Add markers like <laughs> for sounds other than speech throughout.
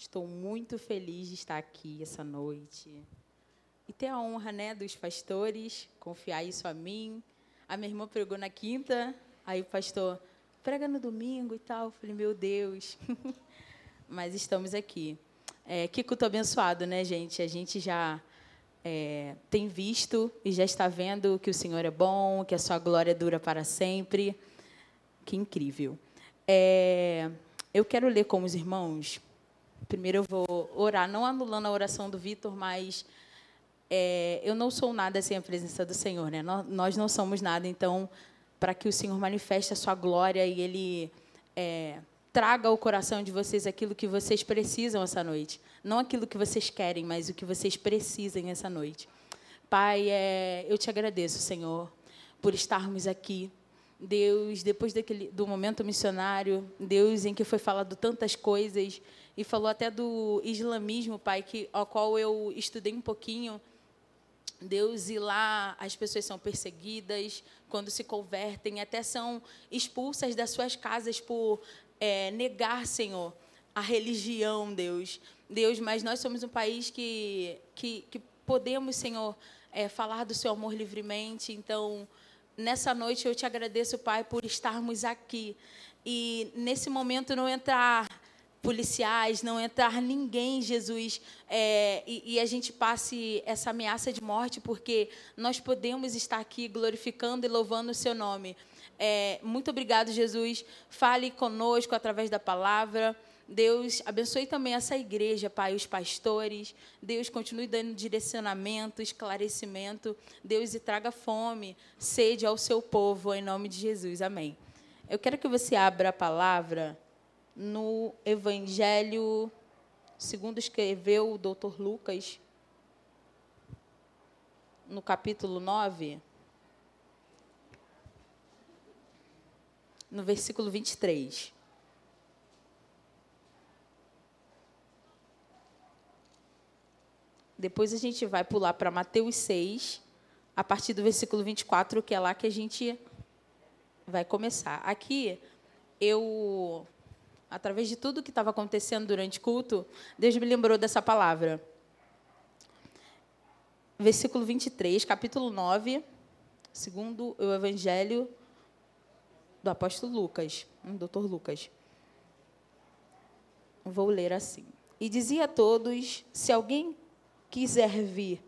Estou muito feliz de estar aqui essa noite e ter a honra, né, dos pastores confiar isso a mim. A minha irmã pregou na quinta, aí o pastor prega no domingo e tal. Eu falei, meu Deus. <laughs> Mas estamos aqui. É, que culto abençoado, né, gente? A gente já é, tem visto e já está vendo que o Senhor é bom, que a sua glória dura para sempre. Que incrível. É, eu quero ler com os irmãos. Primeiro eu vou orar, não anulando a oração do Vitor, mas é, eu não sou nada sem a presença do Senhor, né? Nós, não somos nada, então, para que o Senhor manifeste a sua glória e Ele é, traga ao coração de vocês aquilo que vocês precisam essa noite. Não aquilo que vocês querem, mas o que vocês precisem essa noite. Pai, é, eu te agradeço, Senhor, por estarmos aqui. Deus, depois daquele, do momento missionário, Deus em que foi falado tantas coisas, e falou até do islamismo, Pai, que, ao qual eu estudei um pouquinho. Deus, e lá as pessoas são perseguidas, quando se convertem, até são expulsas das suas casas por é, negar, Senhor, a religião, Deus. Deus, mas nós somos um país que, que, que podemos, Senhor, é, falar do seu amor livremente. Então, nessa noite eu te agradeço, Pai, por estarmos aqui. E nesse momento não entrar policiais, não entrar ninguém, Jesus, é, e, e, a gente passe essa ameaça de morte, porque nós podemos estar aqui glorificando e louvando o Seu nome. É, muito obrigado, Jesus. Fale conosco através da palavra. Deus abençoe também essa igreja, Pai, os pastores. Deus continue dando direcionamento, esclarecimento. Deus e traga fome, sede ao seu povo, em nome de Jesus. Amém. Eu quero que você abra a palavra no Evangelho segundo escreveu o doutor Lucas, no capítulo 9. no versículo 23. Depois a gente vai pular para Mateus 6, a partir do versículo 24, que é lá que a gente vai começar. Aqui, eu, através de tudo que estava acontecendo durante o culto, Deus me lembrou dessa palavra. Versículo 23, capítulo 9, segundo o Evangelho do apóstolo Lucas, um doutor Lucas. Vou ler assim. E dizia a todos: Se alguém quiser vir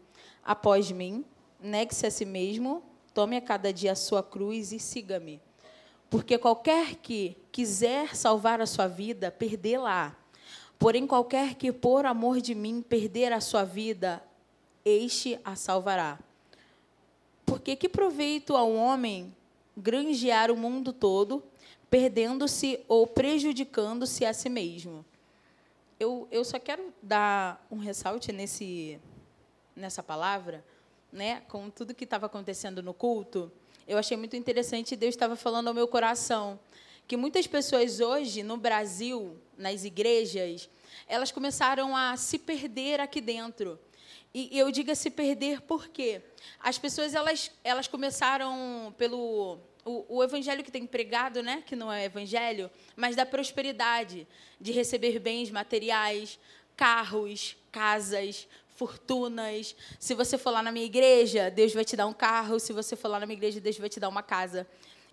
após mim, negue-se a si mesmo, tome a cada dia a sua cruz e siga-me. Porque qualquer que quiser salvar a sua vida, perdê-la. Porém, qualquer que, por amor de mim, perder a sua vida, este a salvará. Porque que proveito ao homem granjear o mundo todo, perdendo-se ou prejudicando-se a si mesmo. Eu, eu só quero dar um ressalte nesse, nessa palavra, né, com tudo que estava acontecendo no culto. Eu achei muito interessante, Deus estava falando ao meu coração, que muitas pessoas hoje, no Brasil, nas igrejas, elas começaram a se perder aqui dentro. E eu digo se perder por quê? As pessoas elas, elas começaram pelo o, o, evangelho que tem pregado, né, que não é evangelho, mas da prosperidade, de receber bens materiais, carros, casas, fortunas. Se você for lá na minha igreja, Deus vai te dar um carro. Se você for lá na minha igreja, Deus vai te dar uma casa.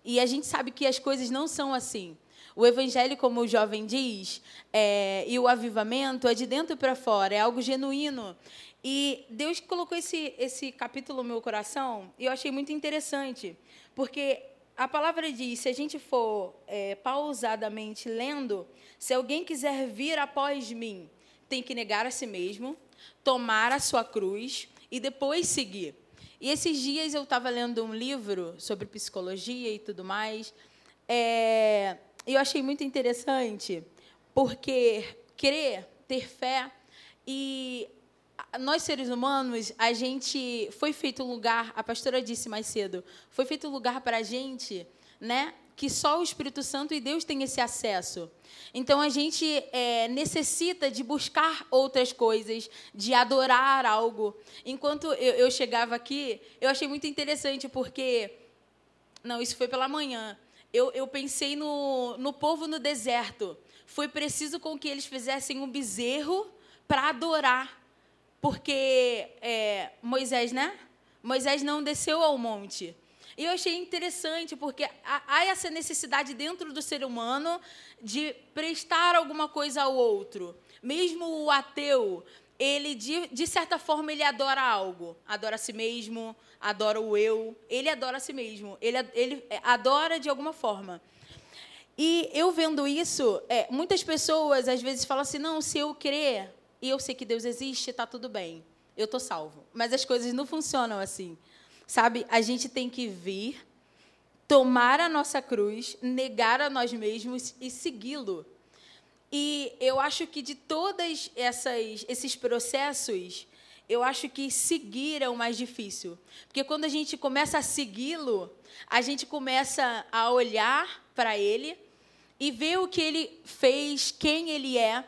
E a gente sabe que as coisas não são assim. O evangelho, como o jovem diz, é, e o avivamento é de dentro para fora, é algo genuíno. E Deus colocou esse, esse capítulo no meu coração e eu achei muito interessante, porque a palavra diz: se a gente for é, pausadamente lendo, se alguém quiser vir após mim, tem que negar a si mesmo, tomar a sua cruz e depois seguir. E esses dias eu estava lendo um livro sobre psicologia e tudo mais, é, eu achei muito interessante, porque crer, ter fé e nós seres humanos, a gente foi feito lugar, a pastora disse mais cedo, foi feito lugar para a gente, né? Que só o Espírito Santo e Deus têm esse acesso. Então a gente é, necessita de buscar outras coisas, de adorar algo. Enquanto eu, eu chegava aqui, eu achei muito interessante porque, não, isso foi pela manhã. Eu, eu pensei no, no povo no deserto foi preciso com que eles fizessem um bezerro para adorar, porque é, Moisés, né? Moisés não desceu ao monte. E eu achei interessante, porque há essa necessidade dentro do ser humano de prestar alguma coisa ao outro. Mesmo o ateu, ele, de, de certa forma, ele adora algo. Adora a si mesmo, adora o eu. Ele adora a si mesmo. Ele, ele adora de alguma forma. E eu vendo isso, é, muitas pessoas às vezes falam assim: não, se eu crer e eu sei que Deus existe, está tudo bem, eu estou salvo. Mas as coisas não funcionam assim. Sabe? A gente tem que vir, tomar a nossa cruz, negar a nós mesmos e segui-lo. E eu acho que de todas essas esses processos, eu acho que seguir é o mais difícil. Porque quando a gente começa a segui-lo, a gente começa a olhar para ele e ver o que ele fez, quem ele é.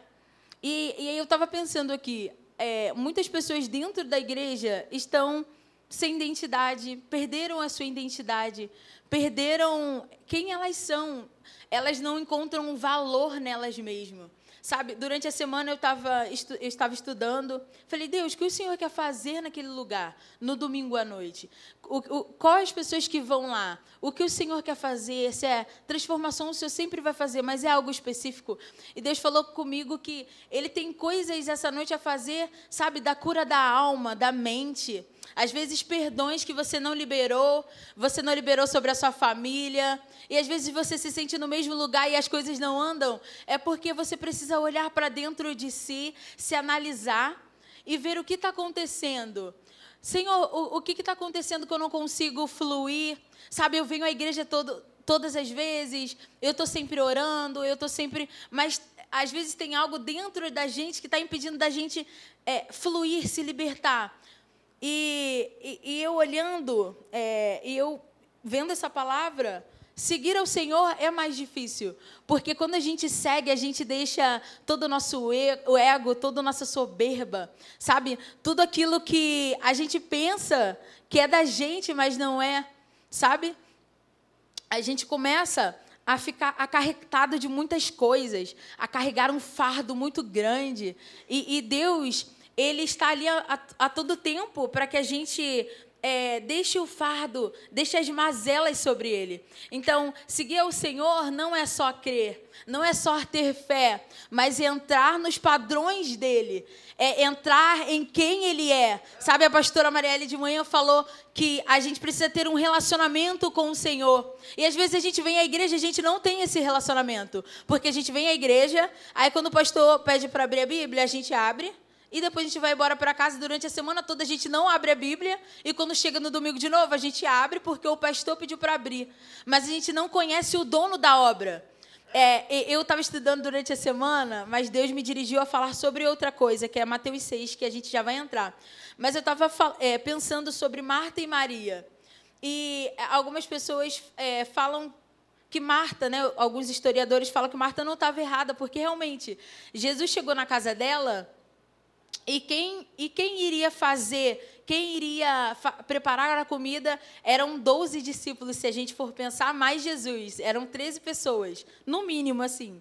E, e eu estava pensando aqui, é, muitas pessoas dentro da igreja estão sem identidade, perderam a sua identidade, perderam quem elas são. Elas não encontram valor nelas mesmas. Sabe, durante a semana eu, tava, eu estava estudando. Falei, Deus, o que o Senhor quer fazer naquele lugar, no domingo à noite? O, o, quais as pessoas que vão lá? O que o Senhor quer fazer? Se é transformação, o Senhor sempre vai fazer, mas é algo específico. E Deus falou comigo que Ele tem coisas essa noite a fazer, sabe, da cura da alma, da mente. Às vezes, perdões que você não liberou, você não liberou sobre a sua família, e às vezes você se sente no mesmo lugar e as coisas não andam, é porque você precisa olhar para dentro de si, se analisar e ver o que está acontecendo. Senhor, o, o que está acontecendo que eu não consigo fluir? Sabe, eu venho à igreja todo, todas as vezes, eu estou sempre orando, eu estou sempre. Mas às vezes tem algo dentro da gente que está impedindo da gente é, fluir, se libertar. E, e, e eu olhando, é, e eu vendo essa palavra, seguir ao Senhor é mais difícil. Porque quando a gente segue, a gente deixa todo o nosso ego, toda a nossa soberba, sabe? Tudo aquilo que a gente pensa que é da gente, mas não é, sabe? A gente começa a ficar acarretado de muitas coisas, a carregar um fardo muito grande. E, e Deus ele está ali a, a, a todo tempo para que a gente é, deixe o fardo, deixe as mazelas sobre ele. Então, seguir ao Senhor não é só crer, não é só ter fé, mas entrar nos padrões dele, é entrar em quem ele é. Sabe, a pastora Marielle de manhã falou que a gente precisa ter um relacionamento com o Senhor. E às vezes a gente vem à igreja e a gente não tem esse relacionamento, porque a gente vem à igreja, aí quando o pastor pede para abrir a Bíblia, a gente abre e depois a gente vai embora para casa. Durante a semana toda a gente não abre a Bíblia. E quando chega no domingo de novo, a gente abre porque o pastor pediu para abrir. Mas a gente não conhece o dono da obra. É, eu estava estudando durante a semana, mas Deus me dirigiu a falar sobre outra coisa, que é Mateus 6, que a gente já vai entrar. Mas eu estava é, pensando sobre Marta e Maria. E algumas pessoas é, falam que Marta, né, alguns historiadores falam que Marta não estava errada, porque realmente Jesus chegou na casa dela e quem, e quem iria fazer, quem iria preparar a comida eram 12 discípulos, se a gente for pensar, mais Jesus. Eram 13 pessoas, no mínimo, assim.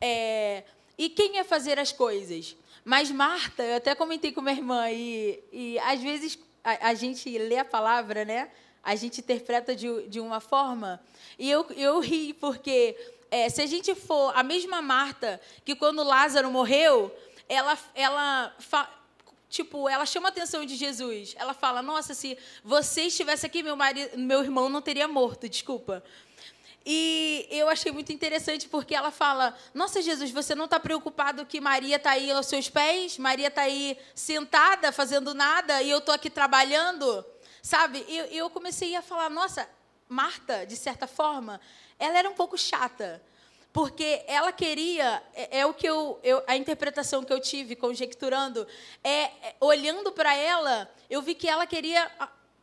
É, e quem ia fazer as coisas? Mas Marta, eu até comentei com minha irmã, e, e às vezes a, a gente lê a palavra, né? A gente interpreta de, de uma forma. E eu, eu ri, porque é, se a gente for a mesma Marta que quando Lázaro morreu, ela, ela tipo, ela chama a atenção de Jesus. Ela fala: Nossa, se você estivesse aqui, meu, marido, meu irmão não teria morto, desculpa. E eu achei muito interessante porque ela fala: Nossa, Jesus, você não está preocupado que Maria está aí aos seus pés? Maria está aí sentada, fazendo nada, e eu estou aqui trabalhando? Sabe? E eu, eu comecei a falar: Nossa, Marta, de certa forma, ela era um pouco chata porque ela queria, é, é o que eu, eu, a interpretação que eu tive conjecturando, é, é olhando para ela, eu vi que ela queria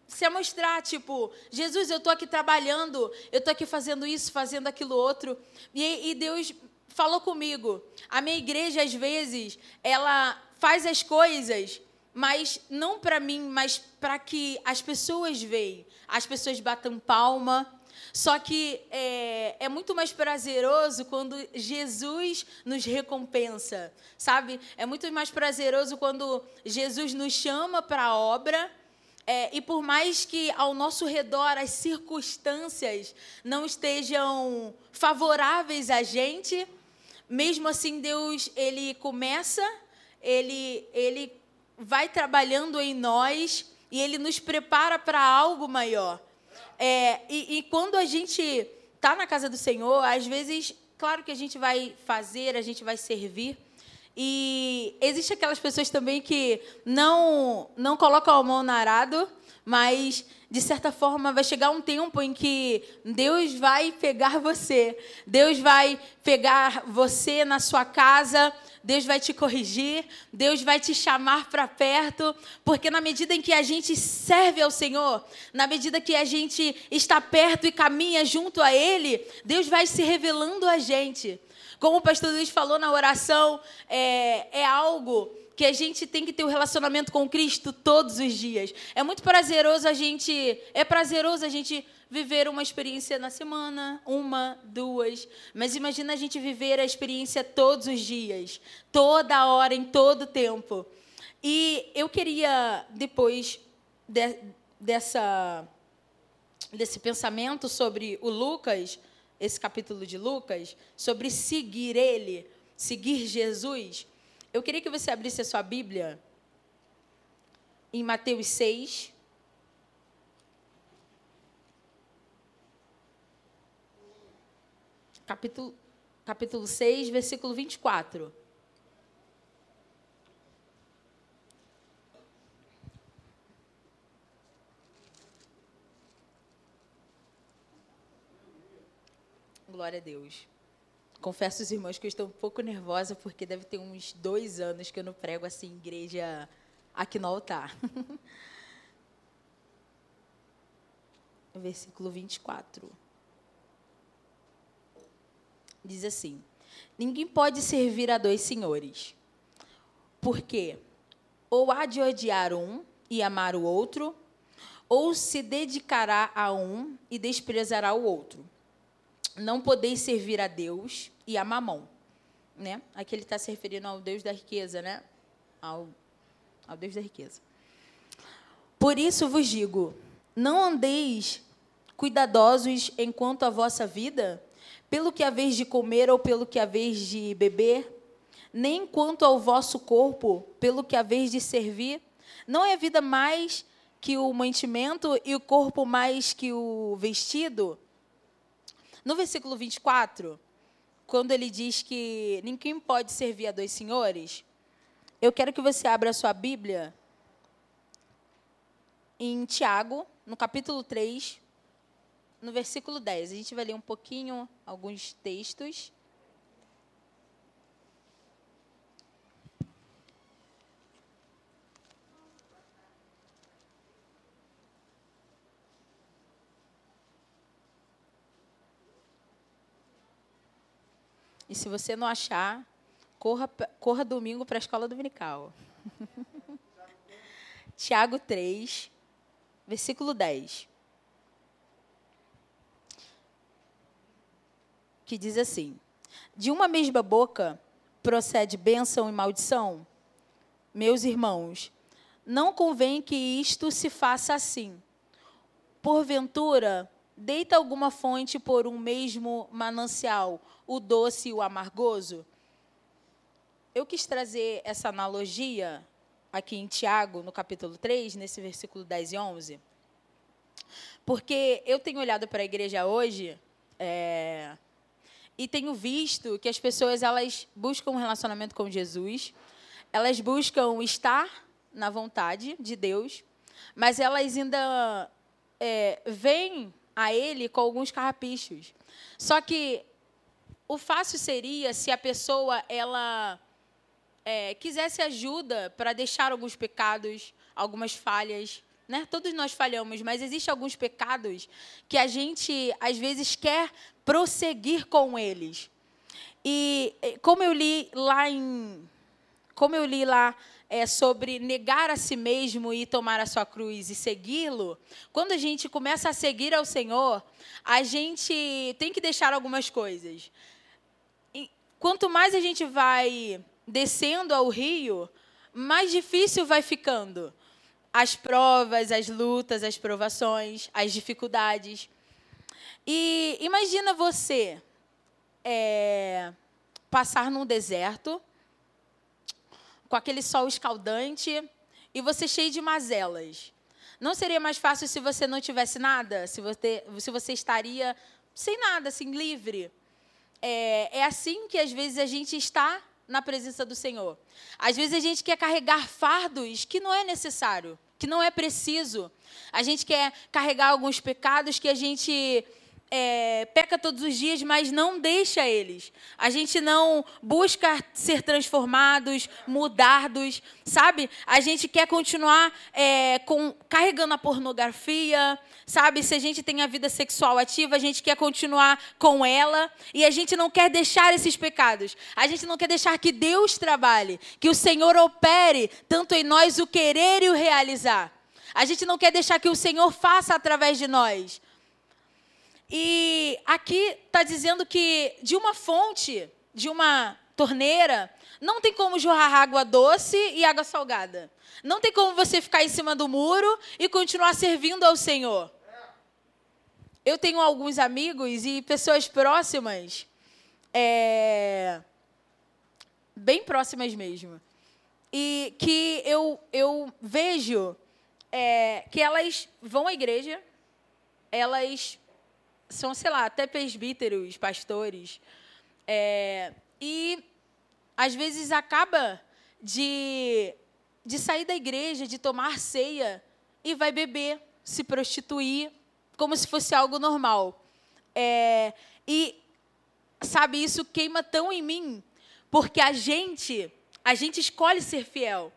se mostrar, tipo, Jesus, eu estou aqui trabalhando, eu estou aqui fazendo isso, fazendo aquilo outro, e, e Deus falou comigo. A minha igreja às vezes ela faz as coisas mas não para mim, mas para que as pessoas vejam, as pessoas batam palma, Só que é, é, muito mais prazeroso quando Jesus nos recompensa, sabe? É muito mais prazeroso quando Jesus nos chama para a obra. É, e por mais que ao nosso redor as circunstâncias não estejam favoráveis a gente, mesmo assim Deus ele começa, ele ele vai trabalhando em nós e ele nos prepara para algo maior. É, e, e quando a gente está na casa do Senhor, às vezes, claro que a gente vai fazer, a gente vai servir. E existe aquelas pessoas também que não não colocam a mão no arado, mas de certa forma vai chegar um tempo em que Deus vai pegar você. Deus vai pegar você na sua casa, Deus vai te corrigir, Deus vai te chamar para perto, porque na medida em que a gente serve ao Senhor, na medida que a gente está perto e caminha junto a Ele, Deus vai se revelando a gente. Como o pastor Luiz falou na oração, é, é algo que a gente tem que ter um relacionamento com Cristo todos os dias. É muito prazeroso a gente, é prazeroso a gente viver uma experiência na semana, uma, duas. Mas imagina a gente viver a experiência todos os dias, toda hora, em todo tempo. E eu queria, depois de, dessa, desse pensamento sobre o Lucas, esse capítulo de Lucas, sobre seguir ele, seguir Jesus, eu queria que você abrisse a sua Bíblia em Mateus 6, capítulo, capítulo 6, versículo 24. Glória a Deus. Confesso aos irmãos que eu estou um pouco nervosa, porque deve ter uns dois anos que eu não prego assim, igreja aqui no altar. <laughs> Versículo 24 diz assim: Ninguém pode servir a dois senhores. Porque ou há de odiar um e amar o outro, ou se dedicará a um e desprezará o outro. Não podeis servir a Deus e a mamão. Né? Aqui ele está se referindo ao Deus da riqueza, né? Ao, ao Deus da riqueza. Por isso vos digo: não andeis cuidadosos enquanto a vossa vida, pelo que haveis de comer ou pelo que haveis de beber, nem quanto ao vosso corpo, pelo que haveis de servir. Não é a vida mais que o mantimento e o corpo mais que o vestido? No versículo 24, quando ele diz que ninguém pode servir a dois senhores, eu quero que você abra a sua Bíblia em Tiago, no capítulo 3, no versículo 10. A gente vai ler um pouquinho, alguns textos. E se você não achar, corra, corra domingo para a escola dominical. <laughs> Tiago 3, versículo 10. Que diz assim: De uma mesma boca procede bênção e maldição? Meus irmãos, não convém que isto se faça assim. Porventura, deita alguma fonte por um mesmo manancial, o doce e o amargoso? Eu quis trazer essa analogia aqui em Tiago, no capítulo 3, nesse versículo 10 e 11, porque eu tenho olhado para a igreja hoje, é, e tenho visto que as pessoas elas buscam um relacionamento com Jesus, elas buscam estar na vontade de Deus, mas elas ainda é, vêm a Ele com alguns carrapichos. Só que o fácil seria se a pessoa ela é, quisesse ajuda para deixar alguns pecados, algumas falhas, né? Todos nós falhamos, mas existem alguns pecados que a gente às vezes quer prosseguir com eles. E como eu li lá em como eu li lá é, sobre negar a si mesmo e tomar a sua cruz e segui-lo, quando a gente começa a seguir ao Senhor, a gente tem que deixar algumas coisas. E quanto mais a gente vai descendo ao rio, mais difícil vai ficando. As provas, as lutas, as provações, as dificuldades. E imagina você é, passar num deserto com aquele sol escaldante e você cheio de mazelas. Não seria mais fácil se você não tivesse nada? Se você, se você estaria sem nada, assim, livre? É, é assim que às vezes a gente está na presença do Senhor. Às vezes a gente quer carregar fardos que não é necessário, que não é preciso. A gente quer carregar alguns pecados que a gente é, peca todos os dias, mas não deixa eles. A gente não busca ser transformados, mudados, sabe? A gente quer continuar é, com, carregando a pornografia, sabe? Se a gente tem a vida sexual ativa, a gente quer continuar com ela e a gente não quer deixar esses pecados. A gente não quer deixar que Deus trabalhe, que o Senhor opere tanto em nós o querer e o realizar. A gente não quer deixar que o Senhor faça através de nós. E aqui está dizendo que de uma fonte, de uma torneira, não tem como jorrar água doce e água salgada. Não tem como você ficar em cima do muro e continuar servindo ao Senhor. Eu tenho alguns amigos e pessoas próximas, é, bem próximas mesmo, e que eu, eu vejo é, que elas vão à igreja, elas são, sei lá, até presbíteros, pastores. É, e às vezes acaba de, de sair da igreja, de tomar ceia e vai beber, se prostituir, como se fosse algo normal. É, e sabe, isso queima tão em mim, porque a gente, a gente escolhe ser fiel.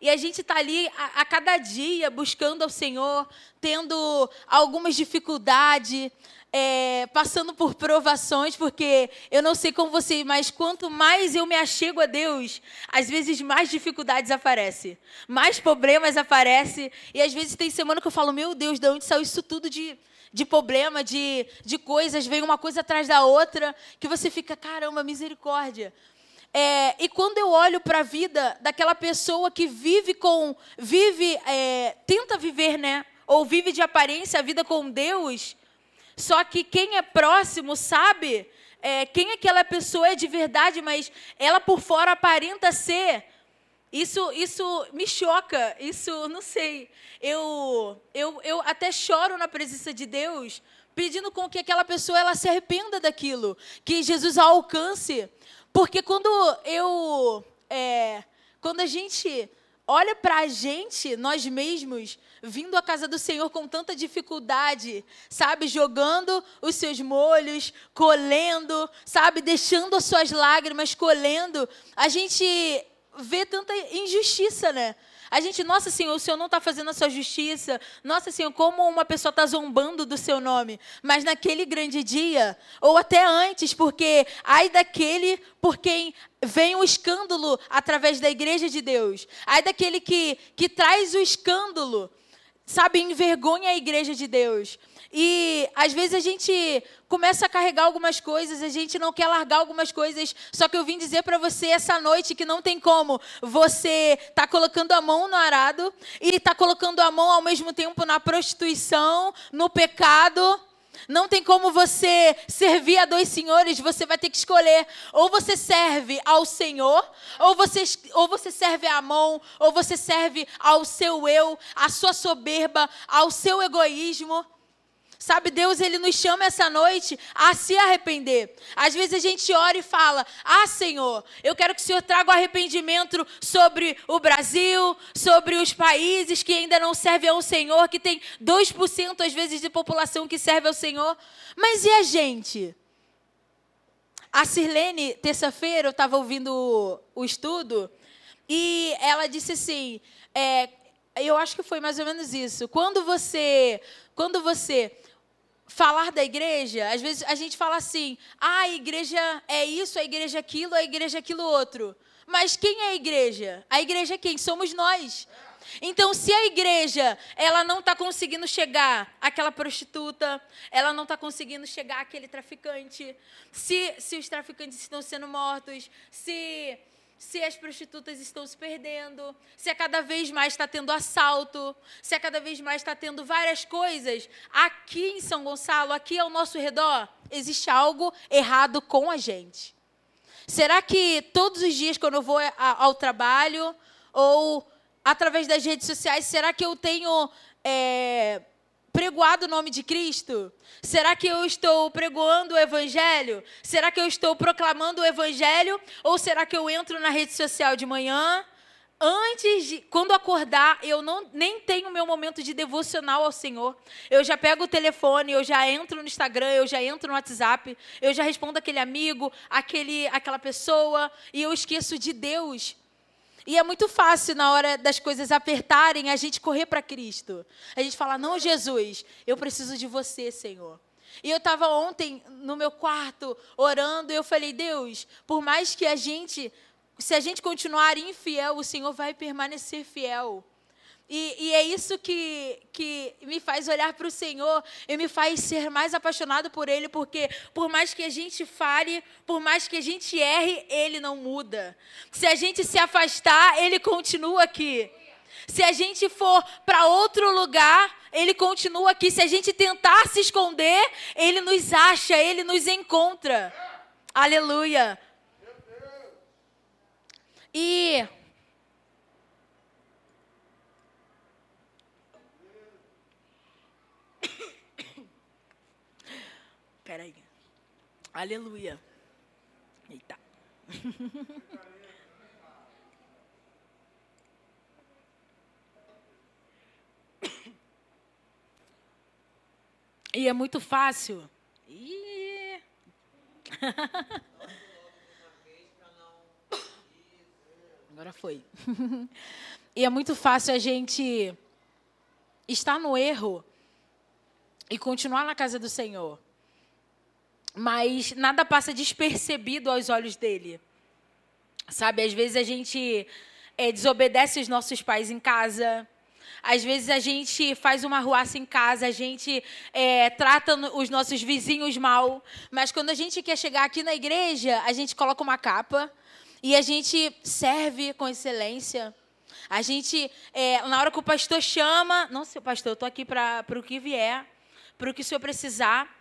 E a gente está ali a, a, cada dia buscando ao Senhor, tendo algumas dificuldades, é, passando por provações, porque eu não sei como você, mas quanto mais eu me achego a Deus, às vezes mais dificuldades aparecem, mais problemas aparecem, e às vezes tem semana que eu falo, meu Deus, de onde saiu isso tudo de, de problema, de, de coisas, vem uma coisa atrás da outra, que você fica, caramba, misericórdia. É, e quando eu olho para a vida daquela pessoa que vive com, vive, é, tenta viver, né, ou vive de aparência a vida com Deus, só que quem é próximo sabe é, quem aquela pessoa é de verdade, mas ela por fora aparenta ser. Isso, isso me choca, isso não sei. Eu, eu, eu até choro na presença de Deus, pedindo com que aquela pessoa ela se arrependa daquilo, que Jesus a alcance. Porque quando eu. É, quando a gente olha para a gente, nós mesmos, vindo à casa do Senhor com tanta dificuldade, sabe, jogando os seus molhos, colhendo, sabe, deixando as suas lágrimas, colhendo, a gente vê tanta injustiça, né? A gente, nossa Senhor, o Senhor não está fazendo a sua justiça. Nossa Senhor, como uma pessoa está zombando do seu nome. Mas naquele grande dia, ou até antes, porque ai daquele por quem vem o escândalo através da igreja de Deus. Ai daquele que, que traz o escândalo, sabe, envergonha a igreja de Deus. E às vezes a gente começa a carregar algumas coisas, a gente não quer largar algumas coisas. Só que eu vim dizer para você essa noite que não tem como você tá colocando a mão no arado e tá colocando a mão ao mesmo tempo na prostituição, no pecado. Não tem como você servir a dois senhores, você vai ter que escolher. Ou você serve ao Senhor, ou você, ou você serve à mão, ou você serve ao seu eu, à sua soberba, ao seu egoísmo. Sabe, Deus ele nos chama essa noite a se arrepender. Às vezes a gente ora e fala: "Ah, Senhor, eu quero que o Senhor traga o arrependimento sobre o Brasil, sobre os países que ainda não servem ao Senhor, que tem 2% às vezes de população que serve ao Senhor. Mas e a gente?" A Sirlene, terça-feira, eu estava ouvindo o, o, estudo e ela disse assim: é, eu acho que foi mais ou menos isso. Quando você, quando você falar da igreja, às vezes a gente fala assim: ah, a igreja é isso, a igreja é aquilo, a igreja é aquilo outro. Mas quem é a igreja? A igreja é quem? Somos nós. Então, se a igreja ela não está conseguindo chegar àquela prostituta, ela não está conseguindo chegar àquele traficante, se, se os traficantes estão sendo mortos, se se as prostitutas estão se perdendo, se a cada vez mais está tendo assalto, se a cada vez mais está tendo várias coisas, aqui em São Gonçalo, aqui ao nosso redor, existe algo errado com a gente. Será que todos os dias, quando eu vou ao trabalho, ou através das redes sociais, será que eu tenho é, pregoado o nome de Cristo? Será que eu estou pregoando o Evangelho? Será que eu estou proclamando o Evangelho? Ou será que eu entro na rede social de manhã? Antes de, quando acordar, eu não nem tenho meu momento de devocional ao Senhor. Eu já pego o telefone, eu já entro no Instagram, eu já entro no WhatsApp, eu já respondo aquele amigo, aquele, aquela pessoa, e eu esqueço de Deus. E é muito fácil, na hora das coisas apertarem, a gente correr para Cristo. A gente falar: Não, Jesus, eu preciso de você, Senhor. E eu estava ontem no meu quarto orando e eu falei: Deus, por mais que a gente, se a gente continuar infiel, o Senhor vai permanecer fiel. E, e, é isso que, que me faz olhar para o Senhor e me faz ser mais apaixonado por Ele, porque por mais que a gente fale, por mais que a gente erre, Ele não muda. Se a gente se afastar, Ele continua aqui. Se a gente for para outro lugar, Ele continua aqui. Se a gente tentar se esconder, Ele nos acha, Ele nos encontra. Aleluia. E Peraí. Aleluia. Eita. E é muito fácil. Ih. Agora foi. e é muito fácil a gente estar no erro e continuar na casa do Senhor mas nada passa despercebido aos olhos dele. Sabe, às vezes a gente é, desobedece os nossos pais em casa, às vezes a gente faz uma ruaça em casa, a gente é, trata os nossos vizinhos mal, mas quando a gente quer chegar aqui na igreja, a gente coloca uma capa e a gente serve com excelência. A gente, é, na hora que o pastor chama, não, seu pastor, eu estou aqui para o que vier, para o que o senhor precisar.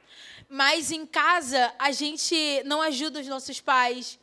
Mas em casa a gente não ajuda os nossos pais.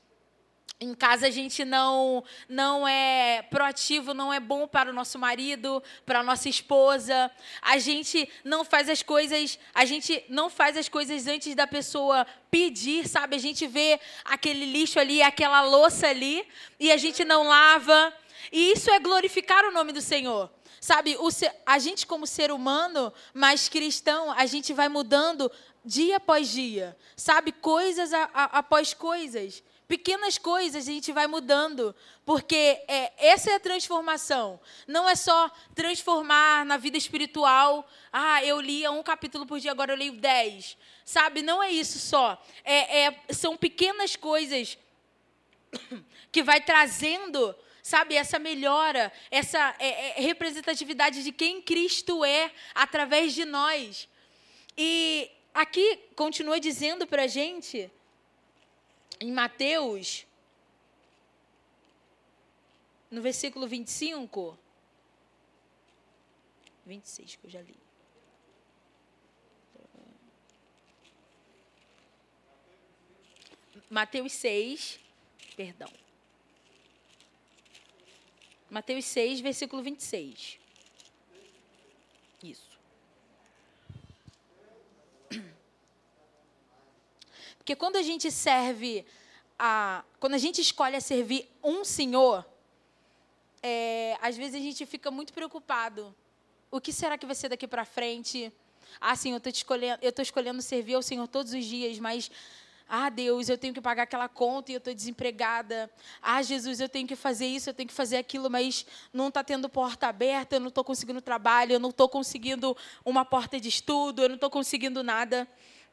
Em casa a gente não não é proativo, não é bom para o nosso marido, para a nossa esposa. A gente não faz as coisas, a gente não faz as coisas antes da pessoa pedir, sabe? A gente vê aquele lixo ali, aquela louça ali e a gente não lava. E isso é glorificar o nome do Senhor. Sabe, o, a gente como ser humano, mas cristão, a gente vai mudando dia após dia, sabe? Coisas a, a, após coisas. Pequenas coisas a gente vai mudando, porque é, essa é a transformação. Não é só transformar na vida espiritual. Ah, eu lia um capítulo por dia, agora eu leio dez. Sabe? Não é isso só. É, é, são pequenas coisas <coughs> que vai trazendo sabe, essa melhora, essa é, é, representatividade de quem Cristo é através de nós. E Aqui continua dizendo para a gente, em Mateus, no versículo 25, 26 que eu já li. Mateus 6, perdão. Mateus 6, versículo 26. Isso. Porque quando a gente serve a, quando a gente escolhe a servir um Senhor, é, às vezes a gente fica muito preocupado. O que será que vai ser daqui para frente? Ah, sim, eu estou escolhendo, eu escolhendo servir ao Senhor todos os dias, mas ah, Deus, eu tenho que pagar aquela conta e eu estou desempregada. Ah, Jesus, eu tenho que fazer isso, eu tenho que fazer aquilo, mas não está tendo porta aberta, eu não estou conseguindo trabalho, eu não estou conseguindo uma porta de estudo, eu não estou conseguindo nada.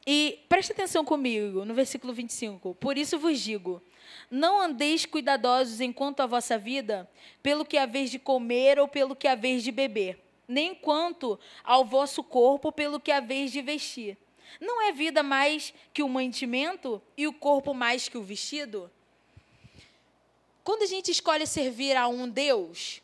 E preste atenção comigo, no versículo 25. Por isso vos digo: não andeis cuidadosos enquanto a vossa vida, pelo que haveis de comer ou pelo que haveis de beber, nem quanto ao vosso corpo, pelo que haveis de vestir. Não é vida mais que o mantimento e o corpo mais que o vestido? Quando a gente escolhe servir a um Deus,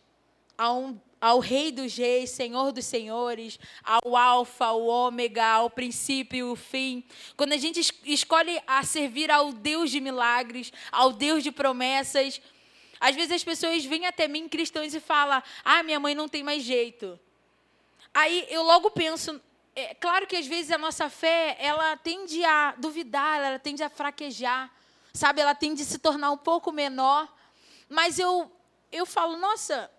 a um, ao Rei dos Reis, Senhor dos Senhores, ao Alfa, ao Ômega, ao princípio e o fim, quando a gente escolhe a servir ao Deus de milagres, ao Deus de promessas, às vezes as pessoas vêm até mim, cristãos, e falam: Ah, minha mãe não tem mais jeito. Aí eu logo penso, é claro que às vezes a nossa fé, ela tende a duvidar, ela tende a fraquejar, sabe? Ela tende a se tornar um pouco menor. Mas eu, eu falo, nossa,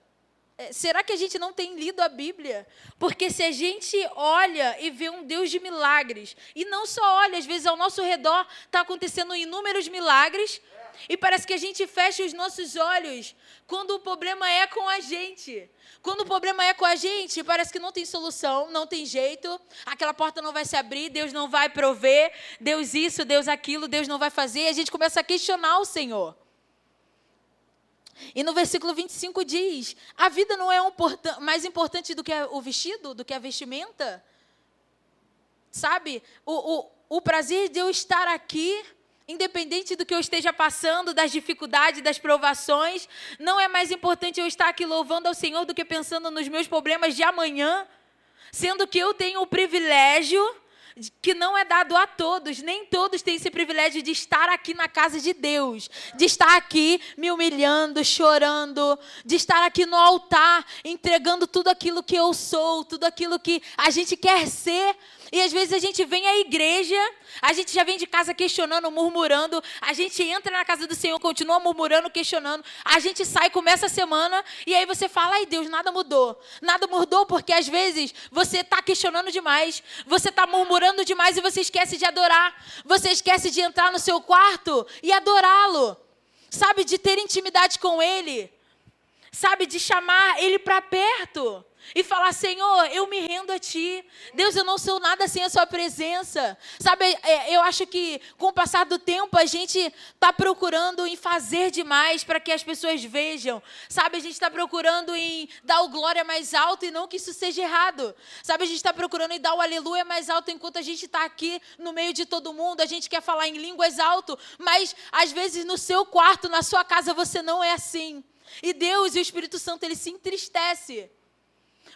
será que a gente não tem lido a Bíblia? Porque se a gente olha e vê um Deus de milagres, e não só olha, às vezes ao nosso redor está acontecendo inúmeros milagres, e parece que a gente fecha os nossos olhos quando o problema é com a gente. Quando o problema é com a gente, parece que não tem solução, não tem jeito, aquela porta não vai se abrir, Deus não vai prover, Deus isso, Deus aquilo, Deus não vai fazer, e a gente começa a questionar o Senhor. E no versículo 25 diz: a vida não é um mais importante do que o vestido, do que a vestimenta? Sabe? O, o, o prazer de eu estar aqui independente do que eu esteja passando, das dificuldades, das provações, não é mais importante eu estar aqui louvando ao Senhor do que pensando nos meus problemas de amanhã, sendo que eu tenho o privilégio que não é dado a todos, nem todos têm esse privilégio de estar aqui na casa de Deus, de estar aqui me humilhando, chorando, de estar aqui no altar, entregando tudo aquilo que eu sou, tudo aquilo que a gente quer ser e às vezes a gente vem à igreja, a gente já vem de casa questionando, murmurando, a gente entra na casa do Senhor, continua murmurando, questionando, a gente sai, começa a semana, e aí você fala, ai Deus, nada mudou. Nada mudou porque às vezes você está questionando demais, você está murmurando demais e você esquece de adorar. Você esquece de entrar no seu quarto e adorá-lo. Sabe, de ter intimidade com Ele. Sabe, de chamar Ele para perto e falar: Senhor, eu me rendo a Ti. Deus, eu não sou nada sem a Sua presença. Sabe, é, eu acho que com o passar do tempo a gente está procurando em fazer demais para que as pessoas vejam. Sabe, a gente está procurando em dar o glória mais alto e não que isso seja errado. Sabe, a gente está procurando em dar o aleluia mais alto enquanto a gente está aqui no meio de todo mundo. A gente quer falar em línguas alto, mas às vezes no seu quarto, na sua casa, você não é assim. E Deus e o Espírito Santo, ele se entristece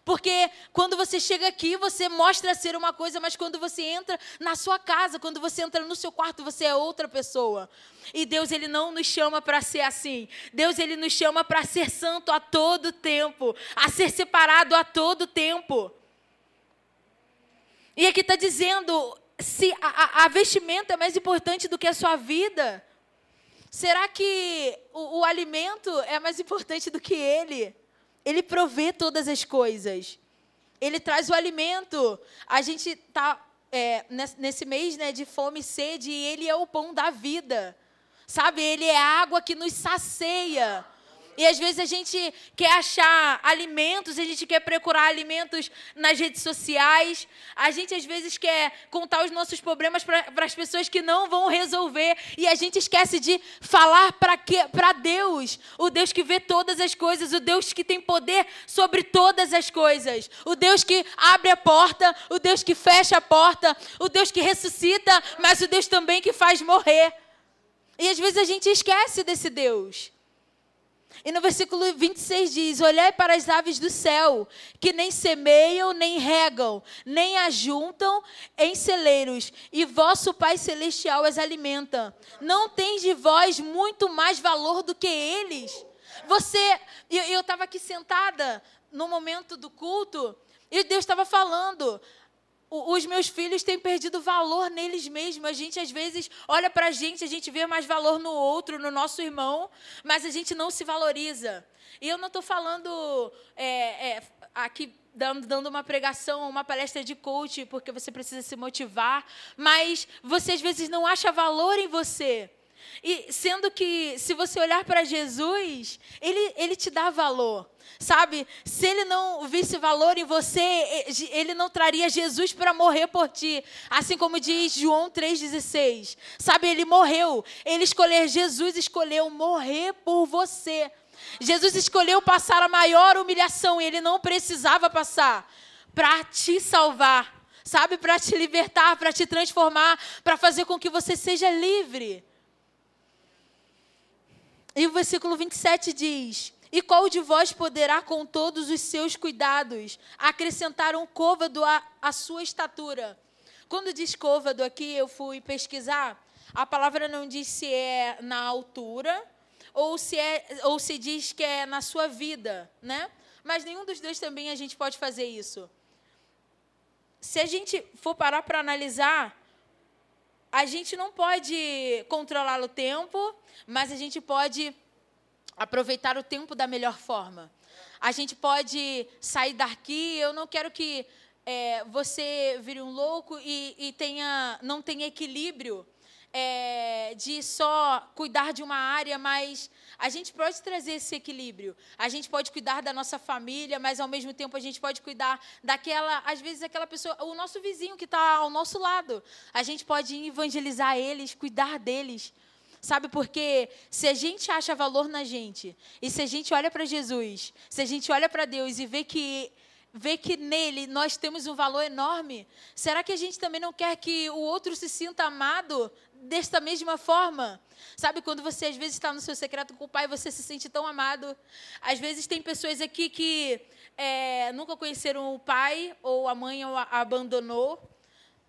porque quando você chega aqui, você mostra ser uma coisa, mas quando você entra na sua casa, quando você entra no seu quarto, você é outra pessoa. E Deus, ele não nos chama para ser assim. Deus, ele nos chama para ser santo a todo tempo, a ser separado a todo tempo. E aqui está dizendo: se a, a, vestimenta é mais importante do que a sua vida, será que o, o alimento é mais importante do que ele? Ele provê todas as coisas. Ele traz o alimento. A gente está é, nesse mês né, de fome e sede e Ele é o pão da vida. Sabe? Ele é a água que nos sacia. E às vezes a gente quer achar alimentos, a gente quer procurar alimentos nas redes sociais, a gente às vezes quer contar os nossos problemas para as pessoas que não vão resolver, e a gente esquece de falar para Deus, o Deus que vê todas as coisas, o Deus que tem poder sobre todas as coisas, o Deus que abre a porta, o Deus que fecha a porta, o Deus que ressuscita, mas o Deus também que faz morrer. E às vezes a gente esquece desse Deus. E no versículo 26 diz: Olhai para as aves do céu, que nem semeiam, nem regam, nem ajuntam em celeiros, e vosso Pai Celestial as alimenta. Não tem de vós muito mais valor do que eles? Você, eu estava aqui sentada no momento do culto, e Deus estava falando os meus filhos têm perdido valor neles mesmos. A gente, às vezes, olha para a gente, a gente vê mais valor no outro, no nosso irmão, mas a gente não se valoriza. E eu não estou falando é, é, aqui dando uma pregação, uma palestra de coach, porque você precisa se motivar, mas você às vezes não acha valor em você. E sendo que, se você olhar para Jesus, ele, ele te dá valor. Sabe, se ele não visse valor em você, ele não traria Jesus para morrer por ti. Assim como diz João 3,16. Sabe, ele morreu. Ele escolheu, Jesus escolheu morrer por você. Jesus escolheu passar a maior humilhação e ele não precisava passar para te salvar, sabe? Para te libertar, para te transformar, para fazer com que você seja livre. E o versículo 27 diz: E qual de vós poderá, com todos os seus cuidados, acrescentar um côvado à, à sua estatura? Quando diz côvado aqui, eu fui pesquisar, a palavra não diz se é na altura ou se, é, ou se diz que é na sua vida, né? Mas nenhum dos dois também a gente pode fazer isso. Se a gente for parar para analisar, a gente não pode controlar o tempo, mas a gente pode aproveitar o tempo da melhor forma. A gente pode sair daqui. Eu não quero que é, você vire um louco e, e tenha, não tenha equilíbrio é, de só cuidar de uma área, mas a gente pode trazer esse equilíbrio. A gente pode cuidar da nossa família, mas ao mesmo tempo a gente pode cuidar daquela, às vezes, aquela pessoa, o nosso vizinho que está ao nosso lado. A gente pode evangelizar eles, cuidar deles. Sabe, porque se a gente acha valor na gente, e se a gente olha para Jesus, se a gente olha para Deus e vê que vê que nele nós temos um valor enorme, será que a gente também não quer que o outro se sinta amado desta mesma forma? Sabe, quando você às vezes está no seu secreto com o pai, você se sente tão amado. Às vezes tem pessoas aqui que é, nunca conheceram o pai ou a mãe o abandonou.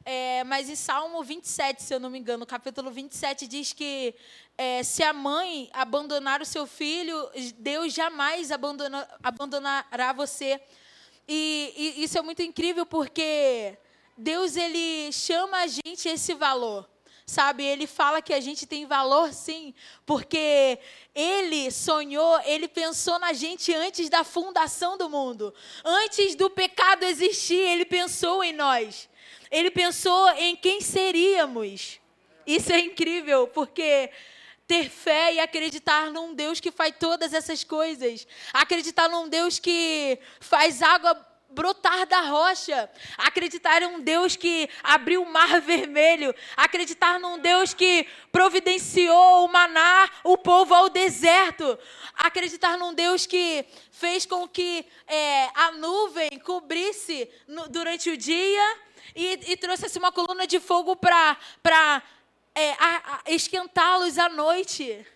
É, mas em Salmo 27, se eu não me engano, capítulo 27, diz que é, se a mãe abandonar o seu filho, Deus jamais abandona, abandonará você. E, e isso é muito incrível porque Deus ele chama a gente esse valor. Sabe, ele fala que a gente tem valor sim, porque ele sonhou, ele pensou na gente antes da fundação do mundo. Antes do pecado existir, ele pensou em nós. Ele pensou em quem seríamos. Isso é incrível, porque ter fé e acreditar num Deus que faz todas essas coisas. Acreditar num Deus que faz água brotar da rocha. Acreditar em um Deus que abriu o mar vermelho. Acreditar num Deus que providenciou o maná, o povo ao deserto. Acreditar num Deus que fez com que é, a nuvem cobrisse no, durante o dia e, e trouxesse uma coluna de fogo para é, esquentá-los à noite.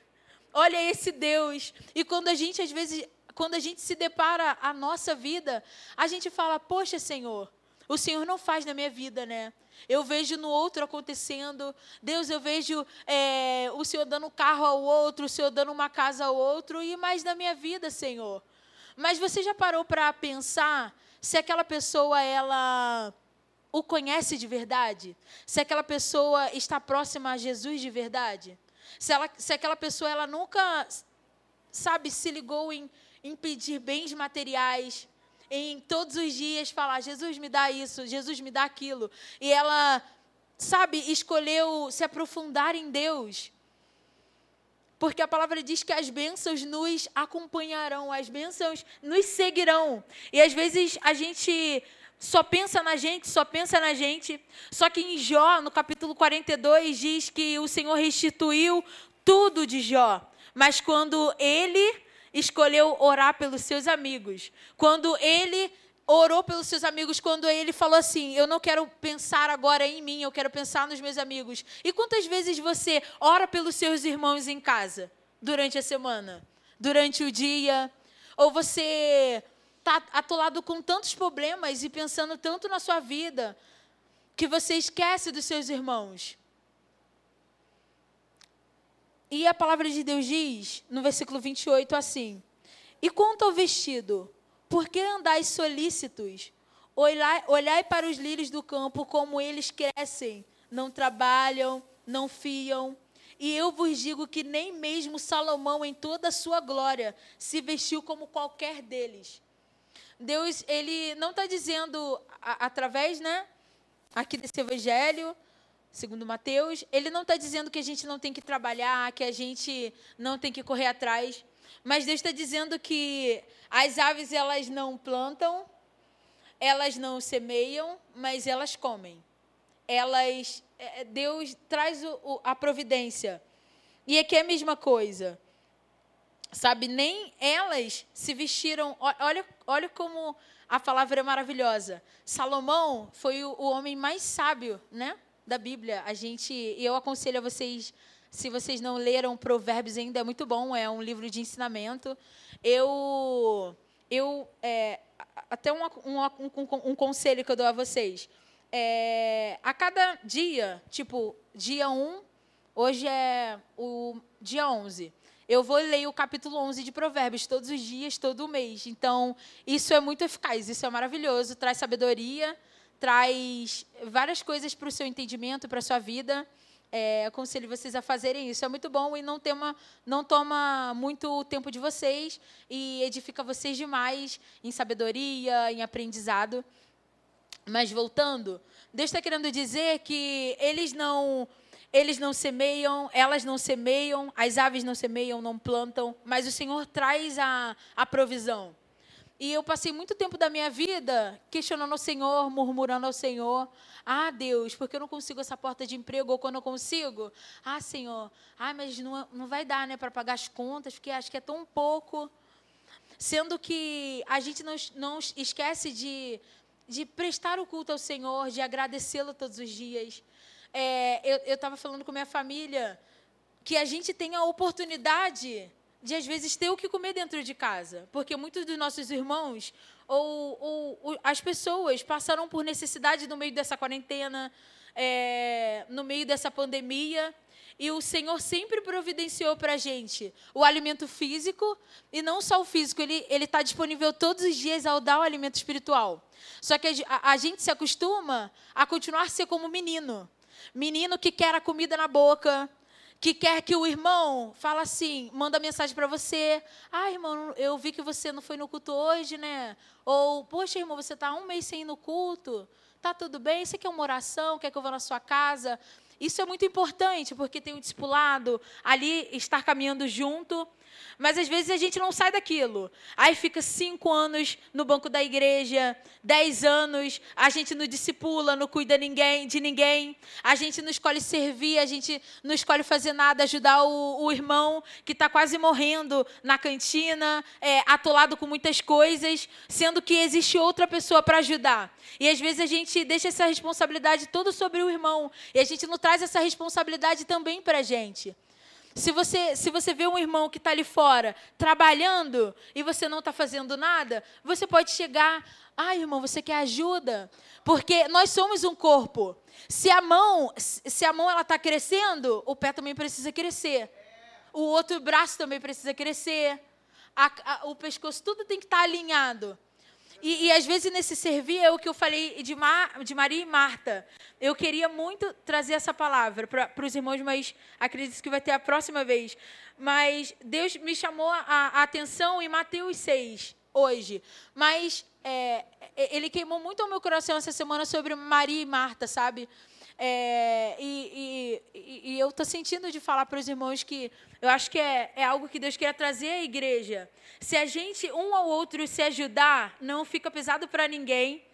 Olha esse Deus. E quando a gente, às vezes, quando a gente se depara a nossa vida, a gente fala: Poxa, Senhor, o Senhor não faz na minha vida, né? Eu vejo no outro acontecendo. Deus, eu vejo é, o Senhor dando um carro ao outro, o Senhor dando uma casa ao outro, e mais na minha vida, Senhor. Mas você já parou para pensar se aquela pessoa, ela o conhece de verdade? Se aquela pessoa está próxima a Jesus de verdade? Se, ela, se aquela pessoa ela nunca, sabe, se ligou em, em pedir bens materiais, em todos os dias falar: Jesus me dá isso, Jesus me dá aquilo. E ela, sabe, escolheu se aprofundar em Deus. Porque a palavra diz que as bênçãos nos acompanharão, as bênçãos nos seguirão. E às vezes a gente só pensa na gente, só pensa na gente. Só que em Jó, no capítulo 42, diz que o Senhor restituiu tudo de Jó. Mas quando ele escolheu orar pelos seus amigos, quando ele orou pelos seus amigos, quando ele falou assim: Eu não quero pensar agora em mim, eu quero pensar nos meus amigos. E quantas vezes você ora pelos seus irmãos em casa, durante a semana, durante o dia? Ou você está atolado com tantos problemas e pensando tanto na sua vida que você esquece dos seus irmãos. E a palavra de Deus diz, no versículo 28, assim: E quanto ao vestido, por que andais solícitos? Olhai, olhai para os lírios do campo, como eles crescem, não trabalham, não fiam. E eu vos digo que nem mesmo Salomão, em toda a sua glória, se vestiu como qualquer deles. Deus, ele não está dizendo a, através, né, aqui desse evangelho, segundo Mateus, ele não está dizendo que a gente não tem que trabalhar, que a gente não tem que correr atrás, mas Deus está dizendo que as aves elas não plantam, elas não semeiam, mas elas comem. Elas, é, Deus traz o, a providência. E aqui é a mesma coisa. Sabe, nem elas se vestiram. Olha, olha como a palavra é maravilhosa. Salomão foi o, o homem mais sábio, né, da Bíblia. A gente, eu aconselho a vocês, se vocês não leram Provérbios ainda, é muito bom. É um livro de ensinamento. Eu, eu, é, até um, um, um, conselho que eu dou a vocês. É, a cada dia, tipo, dia 1, hoje é o dia 11 eu vou ler o capítulo 11 de Provérbios todos os dias, todo mês. Então, isso é muito eficaz, isso é maravilhoso, traz sabedoria, traz várias coisas para o seu entendimento, para a sua vida. É, aconselho vocês a fazerem isso. É muito bom e não, tema, não toma muito tempo de vocês e edifica vocês demais em sabedoria, em aprendizado. Mas voltando, Deus está querendo dizer que eles não eles não semeiam, elas não semeiam, as aves não semeiam, não plantam, mas o Senhor traz a, a provisão. E eu passei muito tempo da minha vida questionando ao Senhor, murmurando ao Senhor. Ah, Deus, porque eu não consigo essa porta de emprego? Ou quando eu consigo? Ah, Senhor, ah, mas não, não vai dar né, para pagar as contas, porque acho que é tão pouco. Sendo que a gente não, não esquece de, de prestar o culto ao Senhor, de agradecê-lo todos os dias, é, eu estava falando com minha família que a gente tem a oportunidade de, às vezes, ter o que comer dentro de casa. Porque muitos dos nossos irmãos ou, ou, ou as pessoas passaram por necessidade no meio dessa quarentena, é, no meio dessa pandemia. E o Senhor sempre providenciou para a gente o alimento físico, e não só o físico, ele está disponível todos os dias ao dar o alimento espiritual. Só que a, a gente se acostuma a continuar a ser como menino. Menino que quer a comida na boca, que quer que o irmão fala assim, manda mensagem para você. Ah, irmão, eu vi que você não foi no culto hoje, né? Ou, poxa, irmão, você está um mês sem ir no culto. Tá tudo bem? Você quer uma oração? Quer que eu vá na sua casa? Isso é muito importante, porque tem um discipulado ali, estar caminhando junto. Mas às vezes a gente não sai daquilo. Aí fica cinco anos no banco da igreja, dez anos, a gente não discipula, não cuida ninguém, de ninguém, a gente não escolhe servir, a gente não escolhe fazer nada, ajudar o, o irmão que está quase morrendo na cantina, é, atolado com muitas coisas, sendo que existe outra pessoa para ajudar. E às vezes a gente deixa essa responsabilidade toda sobre o irmão, e a gente não traz essa responsabilidade também para a gente. Se você, se você vê um irmão que está ali fora trabalhando e você não está fazendo nada, você pode chegar. Ah, irmão, você quer ajuda? Porque nós somos um corpo. Se a mão, se a mão ela está crescendo, o pé também precisa crescer. O outro braço também precisa crescer. A, a, o pescoço, tudo tem que estar tá alinhado. E, e, às vezes nesse servir é o que eu falei de, Mar, de Maria e Marta. Eu queria muito trazer essa palavra para os irmãos, mas acredito que vai ter a próxima vez. Mas Deus me chamou a, a atenção em Mateus 6, hoje. Mas é, ele queimou muito o meu coração essa semana sobre Maria e Marta, sabe? É, e, e, e, eu estou sentindo de falar para os irmãos que eu acho que é, é algo que Deus quer trazer à igreja. Se a gente, um ao outro, se ajudar, não fica pesado para ninguém.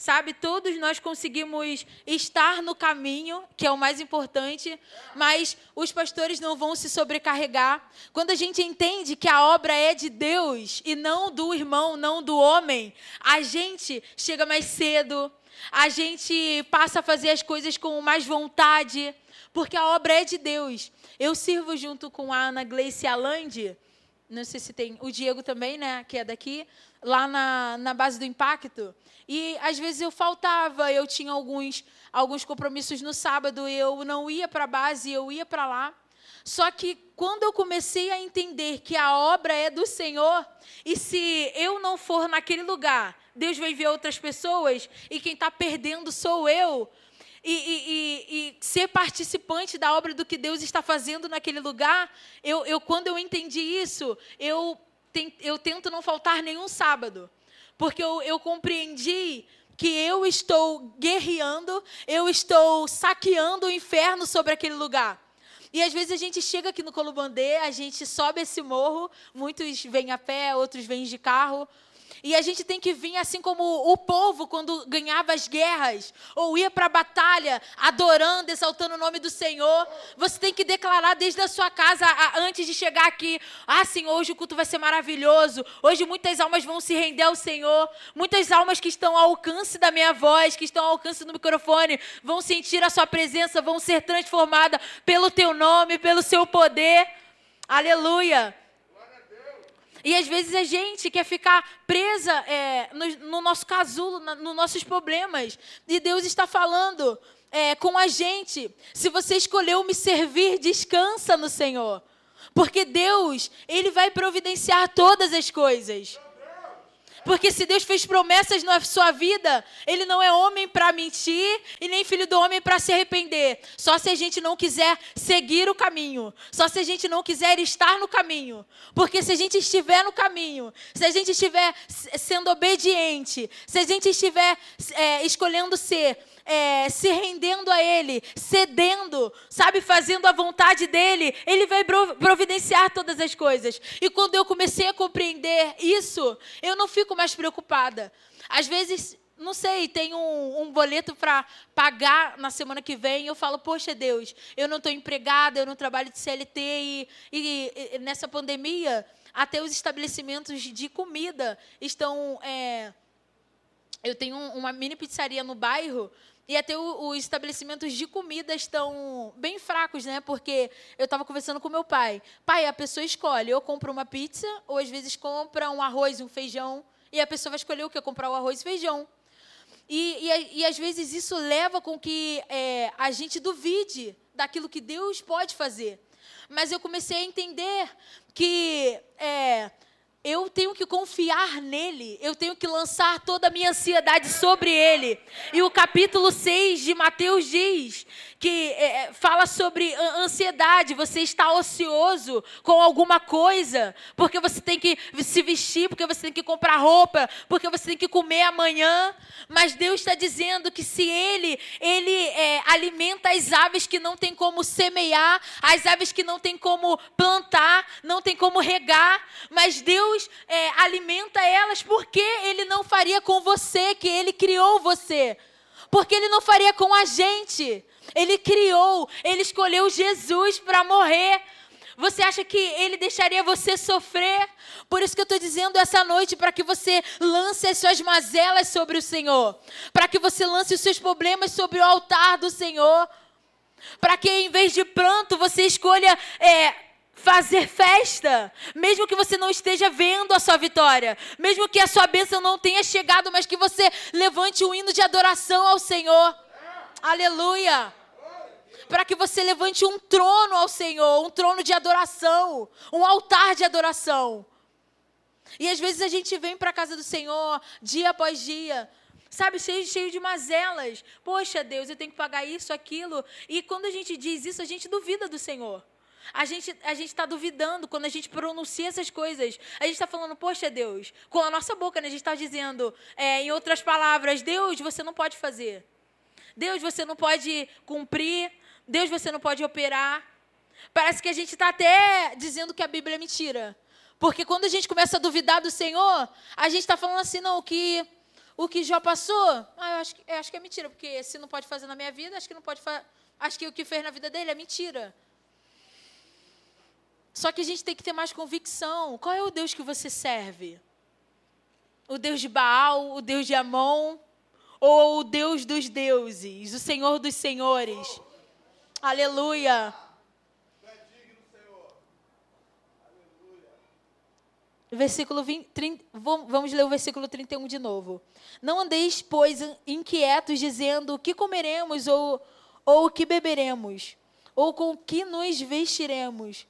Sabe, todos nós conseguimos estar no caminho, que é o mais importante, mas os pastores não vão se sobrecarregar. Quando a gente entende que a obra é de Deus e não do irmão, não do homem, a gente chega mais cedo, a gente passa a fazer as coisas com mais vontade, porque a obra é de Deus. Eu sirvo junto com a Ana Gleice Alandi, não sei se tem o Diego também, né, que é daqui, lá na, na base do impacto. E às vezes eu faltava, eu tinha alguns, alguns compromissos no sábado, eu não ia para a base, eu ia para lá. Só que quando eu comecei a entender que a obra é do Senhor, e se eu não for naquele lugar, Deus vai ver outras pessoas, e quem está perdendo sou eu, e, e, e, ser participante da obra do que Deus está fazendo naquele lugar, eu, eu quando eu entendi isso, eu, eu tento não faltar nenhum sábado, porque eu, eu compreendi que eu estou guerreando, eu estou saqueando o inferno sobre aquele lugar. E às vezes a gente chega aqui no Colubandê, a gente sobe esse morro, muitos vêm a pé, outros vêm de carro, e a gente tem que vir assim como o povo quando ganhava as guerras, ou ia para a batalha, adorando, exaltando o nome do Senhor. Você tem que declarar desde a sua casa, antes de chegar aqui: Ah, Senhor, hoje o culto vai ser maravilhoso. Hoje muitas almas vão se render ao Senhor. Muitas almas que estão ao alcance da minha voz, que estão ao alcance do microfone, vão sentir a sua presença, vão ser transformadas pelo teu nome, pelo seu poder. Aleluia. E às vezes a gente quer ficar presa é, no, no, nosso casulo, na, nos nossos problemas. E Deus está falando é, com a gente. Se você escolheu me servir, descansa no Senhor. Porque Deus, Ele vai providenciar todas as coisas. Porque se Deus fez promessas na sua vida, Ele não é homem para mentir e nem filho do homem para se arrepender. Só se a gente não quiser seguir o caminho. Só se a gente não quiser estar no caminho. Porque se a gente estiver no caminho, se a gente estiver sendo obediente, se a gente estiver é, escolhendo ser é, se rendendo a Ele, cedendo, sabe, fazendo a vontade dEle, Ele vai providenciar todas as coisas. E quando eu comecei a compreender isso, eu não fico mais preocupada. Às vezes, não sei, tem um, um boleto para pagar na semana que vem, eu falo, poxa Deus, eu não estou empregada, eu não trabalho de CLT e, e, e, nessa pandemia até os estabelecimentos de comida estão. É, eu tenho uma mini pizzaria no bairro e até os estabelecimentos de comida estão bem fracos, né? Porque eu estava conversando com meu pai. Pai, a pessoa escolhe, ou compra uma pizza, ou às vezes compra um arroz, um feijão. E a pessoa vai escolher o que? Comprar o arroz e feijão. E, e, e às vezes isso leva com que é, a gente duvide daquilo que Deus pode fazer. Mas eu comecei a entender que é, eu tenho que confiar nele, eu tenho que lançar toda a minha ansiedade sobre ele. E o capítulo 6 de Mateus diz que é, é fala sobre ansiedade. Você está ocioso com alguma coisa, porque você tem que se vestir, porque você tem que comprar roupa, porque você tem que comer amanhã. Mas Deus está dizendo que se Ele, Ele é, alimenta as aves que não tem como semear, as aves que não tem como plantar, não tem como regar, mas Deus é, alimenta elas, porque Ele não faria com você, que Ele criou você? Porque Ele não faria com a gente? Ele criou, ele escolheu Jesus para morrer. Você acha que ele deixaria você sofrer? Por isso que eu estou dizendo essa noite para que você lance as suas mazelas sobre o Senhor, para que você lance os seus problemas sobre o altar do Senhor, para que em vez de pranto você escolha é, fazer festa, mesmo que você não esteja vendo a sua vitória, mesmo que a sua bênção não tenha chegado, mas que você levante um hino de adoração ao Senhor. Aleluia! Para que você levante um trono ao Senhor, um trono de adoração, um altar de adoração. E às vezes a gente vem para a casa do Senhor dia após dia, sabe, cheio, cheio de mazelas. Poxa, Deus, eu tenho que pagar isso, aquilo. E quando a gente diz isso, a gente duvida do Senhor. A gente a está duvidando quando a gente pronuncia essas coisas. A gente está falando, poxa, Deus, com a nossa boca, né? a gente está dizendo, é, em outras palavras, Deus, você não pode fazer. Deus, você não pode cumprir. Deus, você não pode operar. Parece que a gente está até dizendo que a Bíblia é mentira. Porque quando a gente começa a duvidar do Senhor, a gente está falando assim, não, o que, o que já passou, ah, eu, acho, eu acho que é mentira, porque se não pode fazer na minha vida, acho que não pode Acho que o que fez na vida dele é mentira. Só que a gente tem que ter mais convicção. Qual é o Deus que você serve? O Deus de Baal, o Deus de Amon, ou o Deus dos deuses, o Senhor dos senhores? Aleluia. Versículo 20, 30, vamos ler o versículo 31 de novo. Não andeis, pois, inquietos, dizendo o que comeremos, ou, ou o que beberemos, ou com o que nos vestiremos.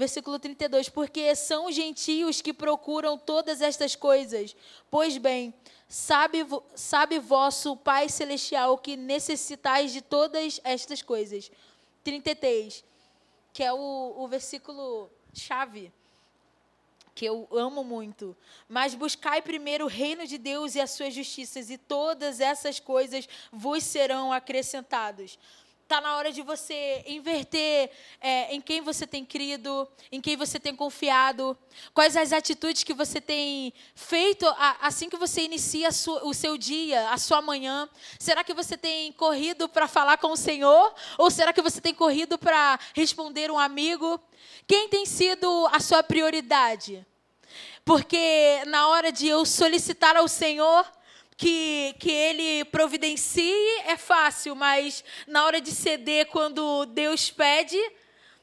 Versículo 32. Porque são os gentios que procuram todas estas coisas. Pois bem, Sabe, sabe vosso Pai Celestial que necessitais de todas estas coisas. 33, que é o, o versículo chave que eu amo muito. Mas buscai primeiro o reino de Deus e as suas justiças, e todas essas coisas vos serão acrescentadas. Está na hora de você inverter é, em quem você tem crido, em quem você tem confiado, quais as atitudes que você tem feito assim que você inicia sua, o seu dia, a sua manhã. Será que você tem corrido para falar com o Senhor? Ou será que você tem corrido para responder um amigo? Quem tem sido a sua prioridade? Porque na hora de eu solicitar ao Senhor, que, que ele providencie é fácil, mas na hora de ceder, quando Deus pede,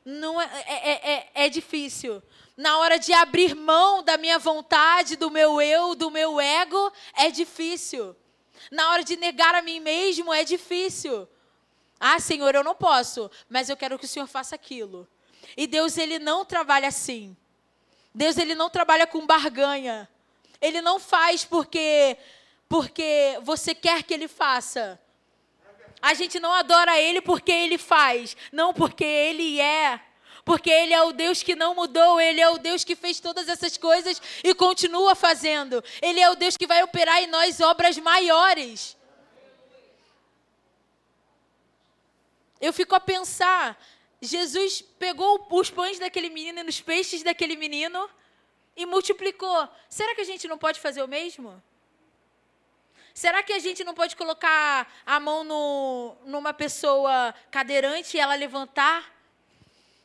não é, é, é, é difícil. Na hora de abrir mão da minha vontade, do meu eu, do meu ego, é difícil. Na hora de negar a mim mesmo, é difícil. Ah, Senhor, eu não posso, mas eu quero que o Senhor faça aquilo. E Deus, ele não trabalha assim. Deus, ele não trabalha com barganha. Ele não faz porque porque você quer que ele faça. A gente não adora ele porque ele faz, não porque ele é. Porque ele é o Deus que não mudou, ele é o Deus que fez todas essas coisas e continua fazendo. Ele é o Deus que vai operar em nós obras maiores. Eu fico a pensar, Jesus pegou os pães daquele menino e os peixes daquele menino e multiplicou. Será que a gente não pode fazer o mesmo? Será que a gente não pode colocar a mão no, numa pessoa cadeirante e ela levantar?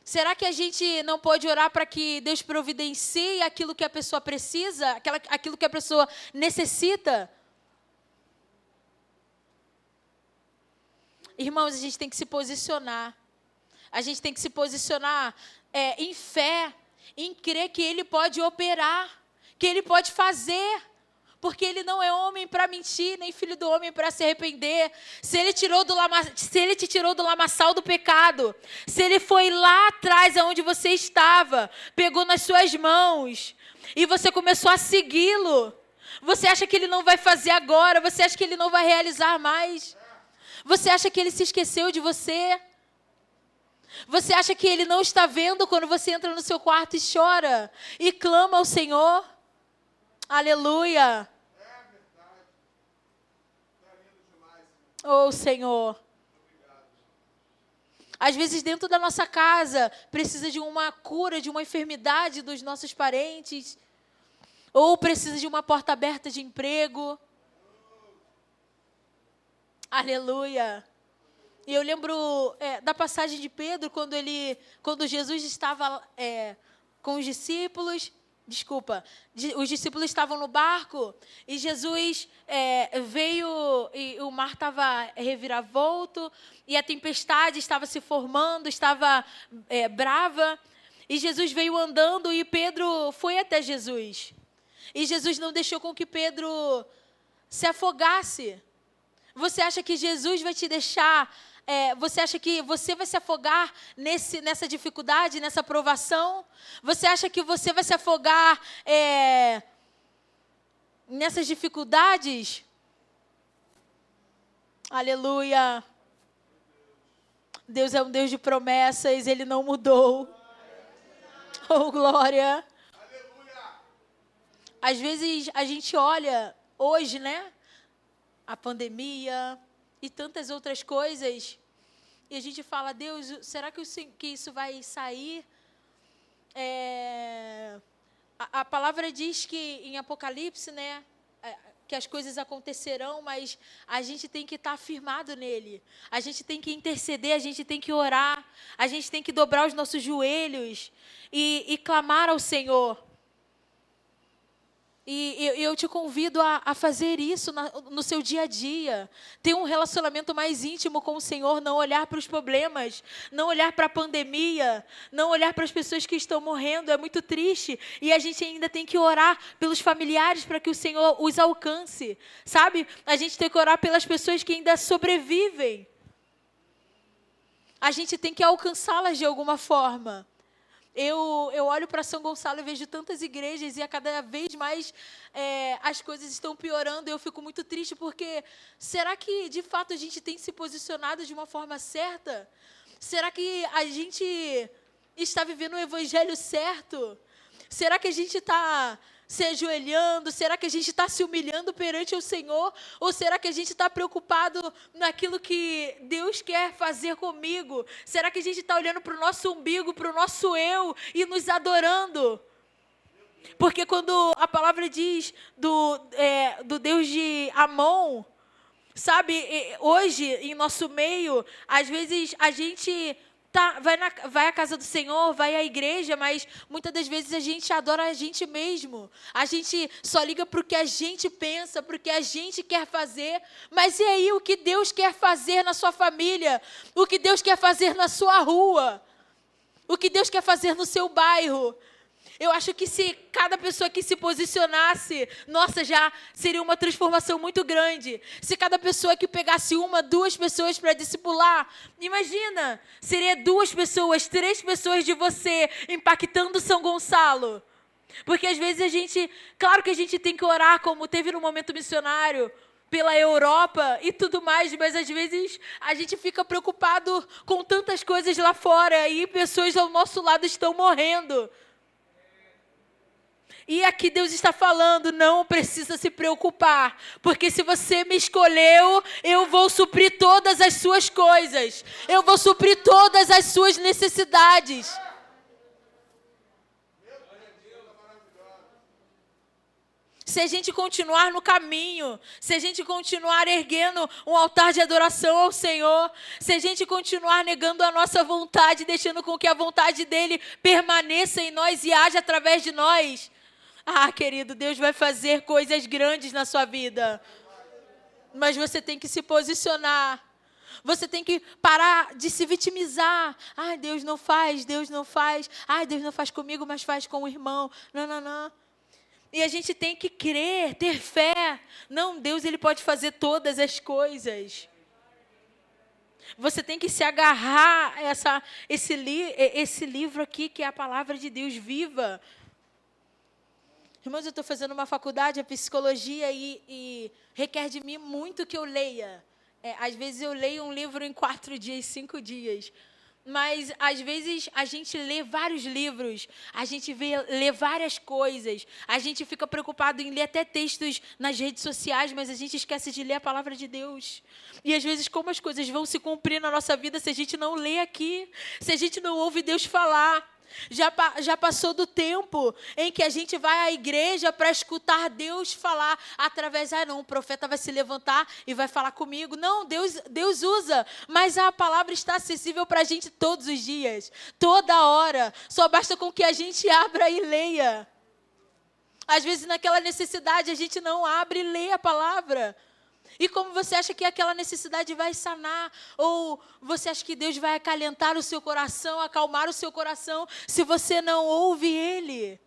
Será que a gente não pode orar para que Deus providencie aquilo que a pessoa precisa, aquela, aquilo que a pessoa necessita? Irmãos, a gente tem que se posicionar. A gente tem que se posicionar é, em fé, em crer que Ele pode operar, que Ele pode fazer porque ele não é homem para mentir, nem filho do homem para se arrepender. Se ele, tirou do lama, se ele te tirou do lamaçal do pecado, se ele foi lá atrás aonde você estava, pegou nas suas mãos e você começou a segui-lo, você acha que ele não vai fazer agora? Você acha que ele não vai realizar mais? Você acha que ele se esqueceu de você? Você acha que ele não está vendo quando você entra no seu quarto e chora e clama ao Senhor? Aleluia! Oh, Senhor. Às vezes, dentro da nossa casa, precisa de uma cura de uma enfermidade dos nossos parentes. Ou precisa de uma porta aberta de emprego. Aleluia. E eu lembro é, da passagem de Pedro, quando, ele, quando Jesus estava é, com os discípulos Desculpa, os discípulos estavam no barco e Jesus é, veio e o mar estava reviravolto e a tempestade estava se formando, estava é, brava. E Jesus veio andando e Pedro foi até Jesus. E Jesus não deixou com que Pedro se afogasse. Você acha que Jesus vai te deixar é, você acha que você vai se afogar nesse, nessa dificuldade, nessa provação? Você acha que você vai se afogar é, nessas dificuldades? Aleluia. Deus é um Deus de promessas, Ele não mudou. <laughs> Oh, glória. Às vezes a gente olha hoje, né? A pandemia, e tantas outras coisas. E a gente fala, Deus, será que, isso vai sair? É, a, palavra diz que em Apocalipse, né, é, que as coisas acontecerão, mas a gente tem que estar firmado nele. A gente tem que interceder, a gente tem que orar, a gente tem que dobrar os nossos joelhos e, e clamar ao Senhor. E eu, te convido a, fazer isso no seu dia a dia. Ter um relacionamento mais íntimo com o Senhor, não olhar para os problemas, não olhar para a pandemia, não olhar para as pessoas que estão morrendo. É muito triste. E a gente ainda tem que orar pelos familiares para que o Senhor os alcance. Sabe? A gente tem que orar pelas pessoas que ainda sobrevivem. A gente tem que alcançá-las de alguma forma. Eu, eu olho para São Gonçalo e vejo tantas igrejas e a cada vez mais é, as coisas estão piorando. Eu fico muito triste porque será que de fato a gente tem se posicionado de uma forma certa? Será que a gente está vivendo o evangelho certo? Será que a gente está se ajoelhando? Será que a gente está se humilhando perante o Senhor? Ou será que a gente está preocupado naquilo que Deus quer fazer comigo? Será que a gente está olhando para o nosso umbigo, para o nosso eu e nos adorando? Porque quando a palavra diz do, é, do Deus de Amon, sabe, hoje em nosso meio, às vezes a gente tá, vai, na, vai à casa do Senhor, vai à igreja, mas muitas das vezes a gente adora a gente mesmo. A gente só liga para o que a gente pensa, para o que a gente quer fazer. Mas e aí o que Deus quer fazer na sua família? O que Deus quer fazer na sua rua? O que Deus quer fazer no seu bairro? Eu acho que se cada pessoa que se posicionasse, nossa, já seria uma transformação muito grande. Se cada pessoa que pegasse uma, duas pessoas para discipular, imagina, seria duas pessoas, três pessoas de você impactando São Gonçalo. Porque às vezes a gente, claro que a gente tem que orar, como teve no momento missionário, pela Europa e tudo mais, mas às vezes a gente fica preocupado com tantas coisas lá fora e pessoas ao nosso lado estão morrendo. E aqui Deus está falando, não precisa se preocupar, porque se você me escolheu, eu vou suprir todas as suas coisas, eu vou suprir todas as suas necessidades. Se a gente continuar no caminho, se a gente continuar erguendo um altar de adoração ao Senhor, se a gente continuar negando a nossa vontade, deixando com que a vontade dele permaneça em nós e haja através de nós, ah, querido, Deus vai fazer coisas grandes na sua vida. Mas você tem que se posicionar. Você tem que parar de se vitimizar. Ai, Deus não faz, Deus não faz. Ai, Deus não faz comigo, mas faz com o irmão. Não, não, não. E a gente tem que crer, ter fé. Não, Deus ele pode fazer todas as coisas. Você tem que se agarrar a essa, esse, li, esse livro aqui, que é a palavra de Deus viva. Irmãos, eu estou fazendo uma faculdade de psicologia e, e, requer de mim muito que eu leia. É, às vezes eu leio um livro em quatro dias, cinco dias. Mas às vezes a gente lê vários livros, a gente vê, lê várias coisas, a gente fica preocupado em ler até textos nas redes sociais, mas a gente esquece de ler a palavra de Deus. E às vezes, como as coisas vão se cumprir na nossa vida se a gente não lê aqui, se a gente não ouve Deus falar? Já, já passou do tempo em que a gente vai à igreja para escutar Deus falar através. Ah, não, o profeta vai se levantar e vai falar comigo. Não, Deus, Deus usa, mas a palavra está acessível para a gente todos os dias, toda hora. Só basta com que a gente abra e leia. Às vezes, naquela necessidade, a gente não abre e lê a palavra. E como você acha que aquela necessidade vai sanar? Ou você acha que Deus vai acalentar o seu coração, acalmar o seu coração, se você não ouve Ele?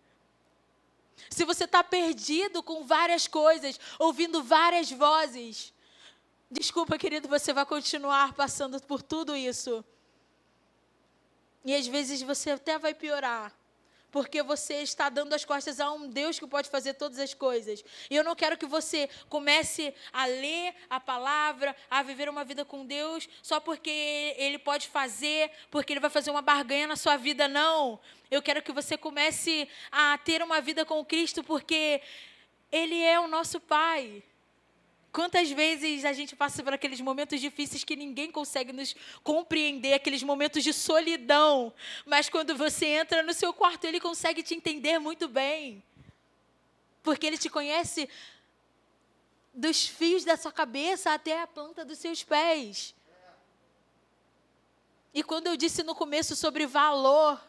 Se você está perdido com várias coisas, ouvindo várias vozes, desculpa, querido, você vai continuar passando por tudo isso. E às vezes você até vai piorar porque você está dando as costas a um Deus que pode fazer todas as coisas. E eu não quero que você comece a ler a palavra, a viver uma vida com Deus, só porque Ele pode fazer, porque Ele vai fazer uma barganha na sua vida, não. Eu quero que você comece a ter uma vida com Cristo, porque Ele é o nosso Pai. Quantas vezes a gente passa por aqueles momentos difíceis que ninguém consegue nos compreender, aqueles momentos de solidão, mas quando você entra no seu quarto, ele consegue te entender muito bem. Porque ele te conhece dos fios da sua cabeça até a planta dos seus pés. E quando eu disse no começo sobre valor,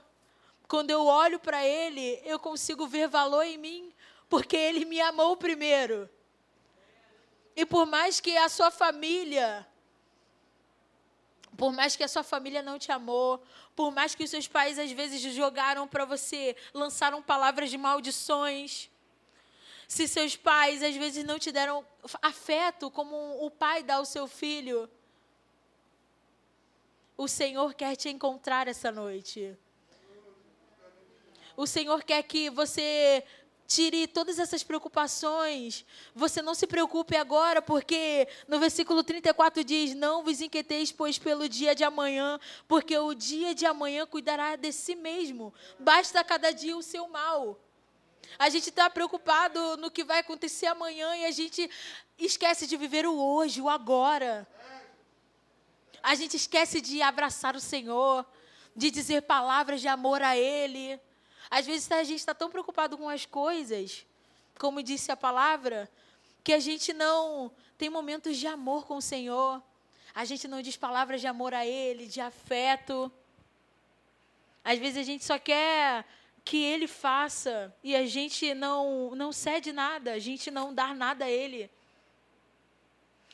quando eu olho para ele, eu consigo ver valor em mim, porque ele me amou primeiro. E por mais que a sua família, por mais que a sua família não te amou, por mais que os seus pais às vezes jogaram para você, lançaram palavras de maldições, se seus pais às vezes não te deram afeto como o pai dá ao seu filho, o Senhor quer te encontrar essa noite. O Senhor quer que você Tire todas essas preocupações. Você não se preocupe agora, porque no versículo 34 diz: Não vos inquieteis, pois, pelo dia de amanhã, porque o dia de amanhã cuidará de si mesmo. Basta cada dia o seu mal. A gente está preocupado no que vai acontecer amanhã e a gente esquece de viver o hoje, o agora. A gente esquece de abraçar o Senhor, de dizer palavras de amor a Ele. Às vezes a gente está tão preocupado com as coisas, como disse a palavra, que a gente não tem momentos de amor com o Senhor. A gente não diz palavras de amor a Ele, de afeto. Às vezes a gente só quer que Ele faça e a gente não, não cede nada, a gente não dá nada a Ele.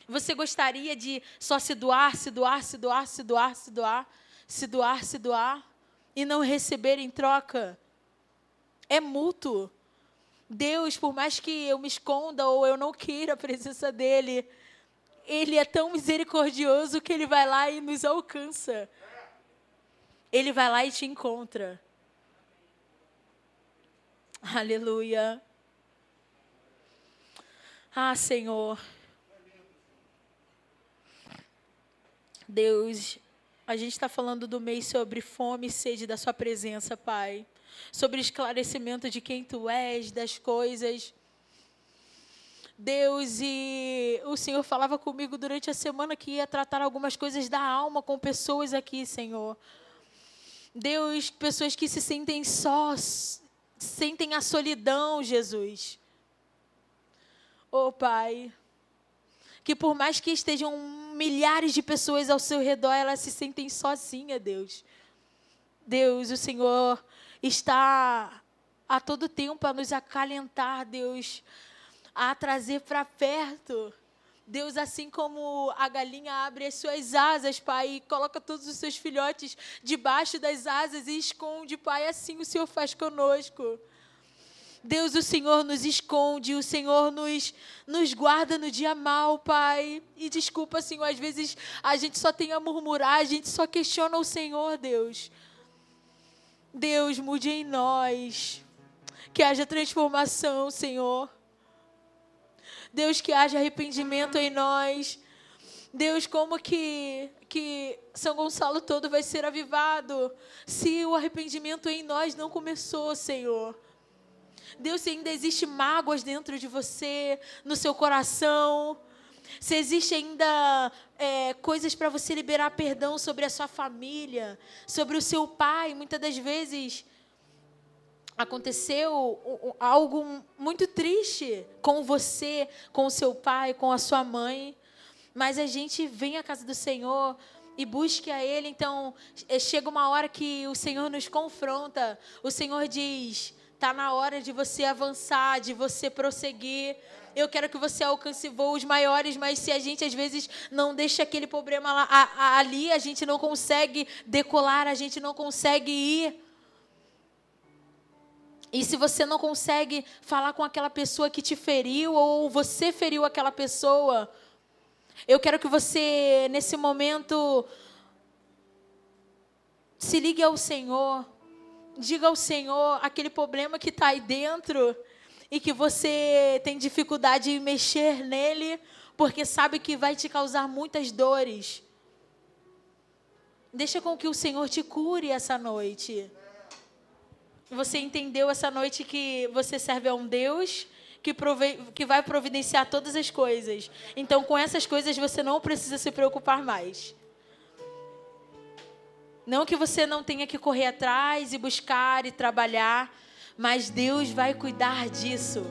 Você gostaria de só se doar, se doar, se doar, se doar, se doar, se doar, se doar e não receber em troca? É mútuo. Deus, por mais que eu me esconda ou eu não queira a presença dEle, Ele é tão misericordioso que Ele vai lá e nos alcança. Ele vai lá e te encontra. Aleluia. Ah, Senhor. Deus, a gente está falando do mês sobre fome e sede da Sua presença, Pai. Sobre esclarecimento de quem Tu és, das coisas. Deus, e o Senhor falava comigo durante a semana que ia tratar algumas coisas da alma com pessoas aqui, Senhor. Deus, pessoas que se sentem sós, sentem a solidão, Jesus. Oh, Pai, que por mais que estejam milhares de pessoas ao seu redor, elas se sentem sozinhas, Deus. Deus, o Senhor está a todo tempo a nos acalentar, Deus, a trazer para perto. Deus, assim como a galinha abre as suas asas, Pai, e coloca todos os seus filhotes debaixo das asas e esconde, Pai, assim o Senhor faz conosco. Deus, o Senhor nos esconde, o Senhor nos, nos guarda no dia mal, Pai. E desculpa, Senhor, às vezes a gente só tem a murmurar, a gente só questiona o Senhor, Deus. Deus, mude em nós. Que haja transformação, Senhor. Deus, que haja arrependimento em nós. Deus, como que, que São Gonçalo todo vai ser avivado se o arrependimento em nós não começou, Senhor? Deus, se ainda existe mágoas dentro de você, no seu coração, se existe ainda é, coisas para você liberar perdão sobre a sua família, sobre o seu pai, muitas das vezes aconteceu algo muito triste com você, com o seu pai, com a sua mãe, mas a gente vem à casa do Senhor e busque a Ele. Então, é, chega uma hora que o Senhor nos confronta. O Senhor diz: Está na hora de você avançar, de você prosseguir. Eu quero que você alcance voos maiores, mas se a gente às vezes não deixa aquele problema lá, a, a, ali, a gente não consegue decolar, a gente não consegue ir. E se você não consegue falar com aquela pessoa que te feriu ou você feriu aquela pessoa, eu quero que você, nesse momento, se ligue ao Senhor diga ao Senhor aquele problema que está aí dentro e que você tem dificuldade em mexer nele, porque sabe que vai te causar muitas dores. Deixa com que o Senhor te cure essa noite. Você entendeu essa noite que você serve a um Deus que, prove que vai providenciar todas as coisas. Então, com essas coisas, você não precisa se preocupar mais. Não que você não tenha que correr atrás e buscar e trabalhar, mas Deus vai cuidar disso.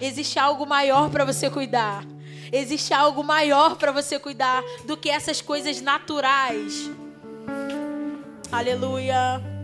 Existe algo maior para você cuidar. Existe algo maior para você cuidar do que essas coisas naturais. Aleluia.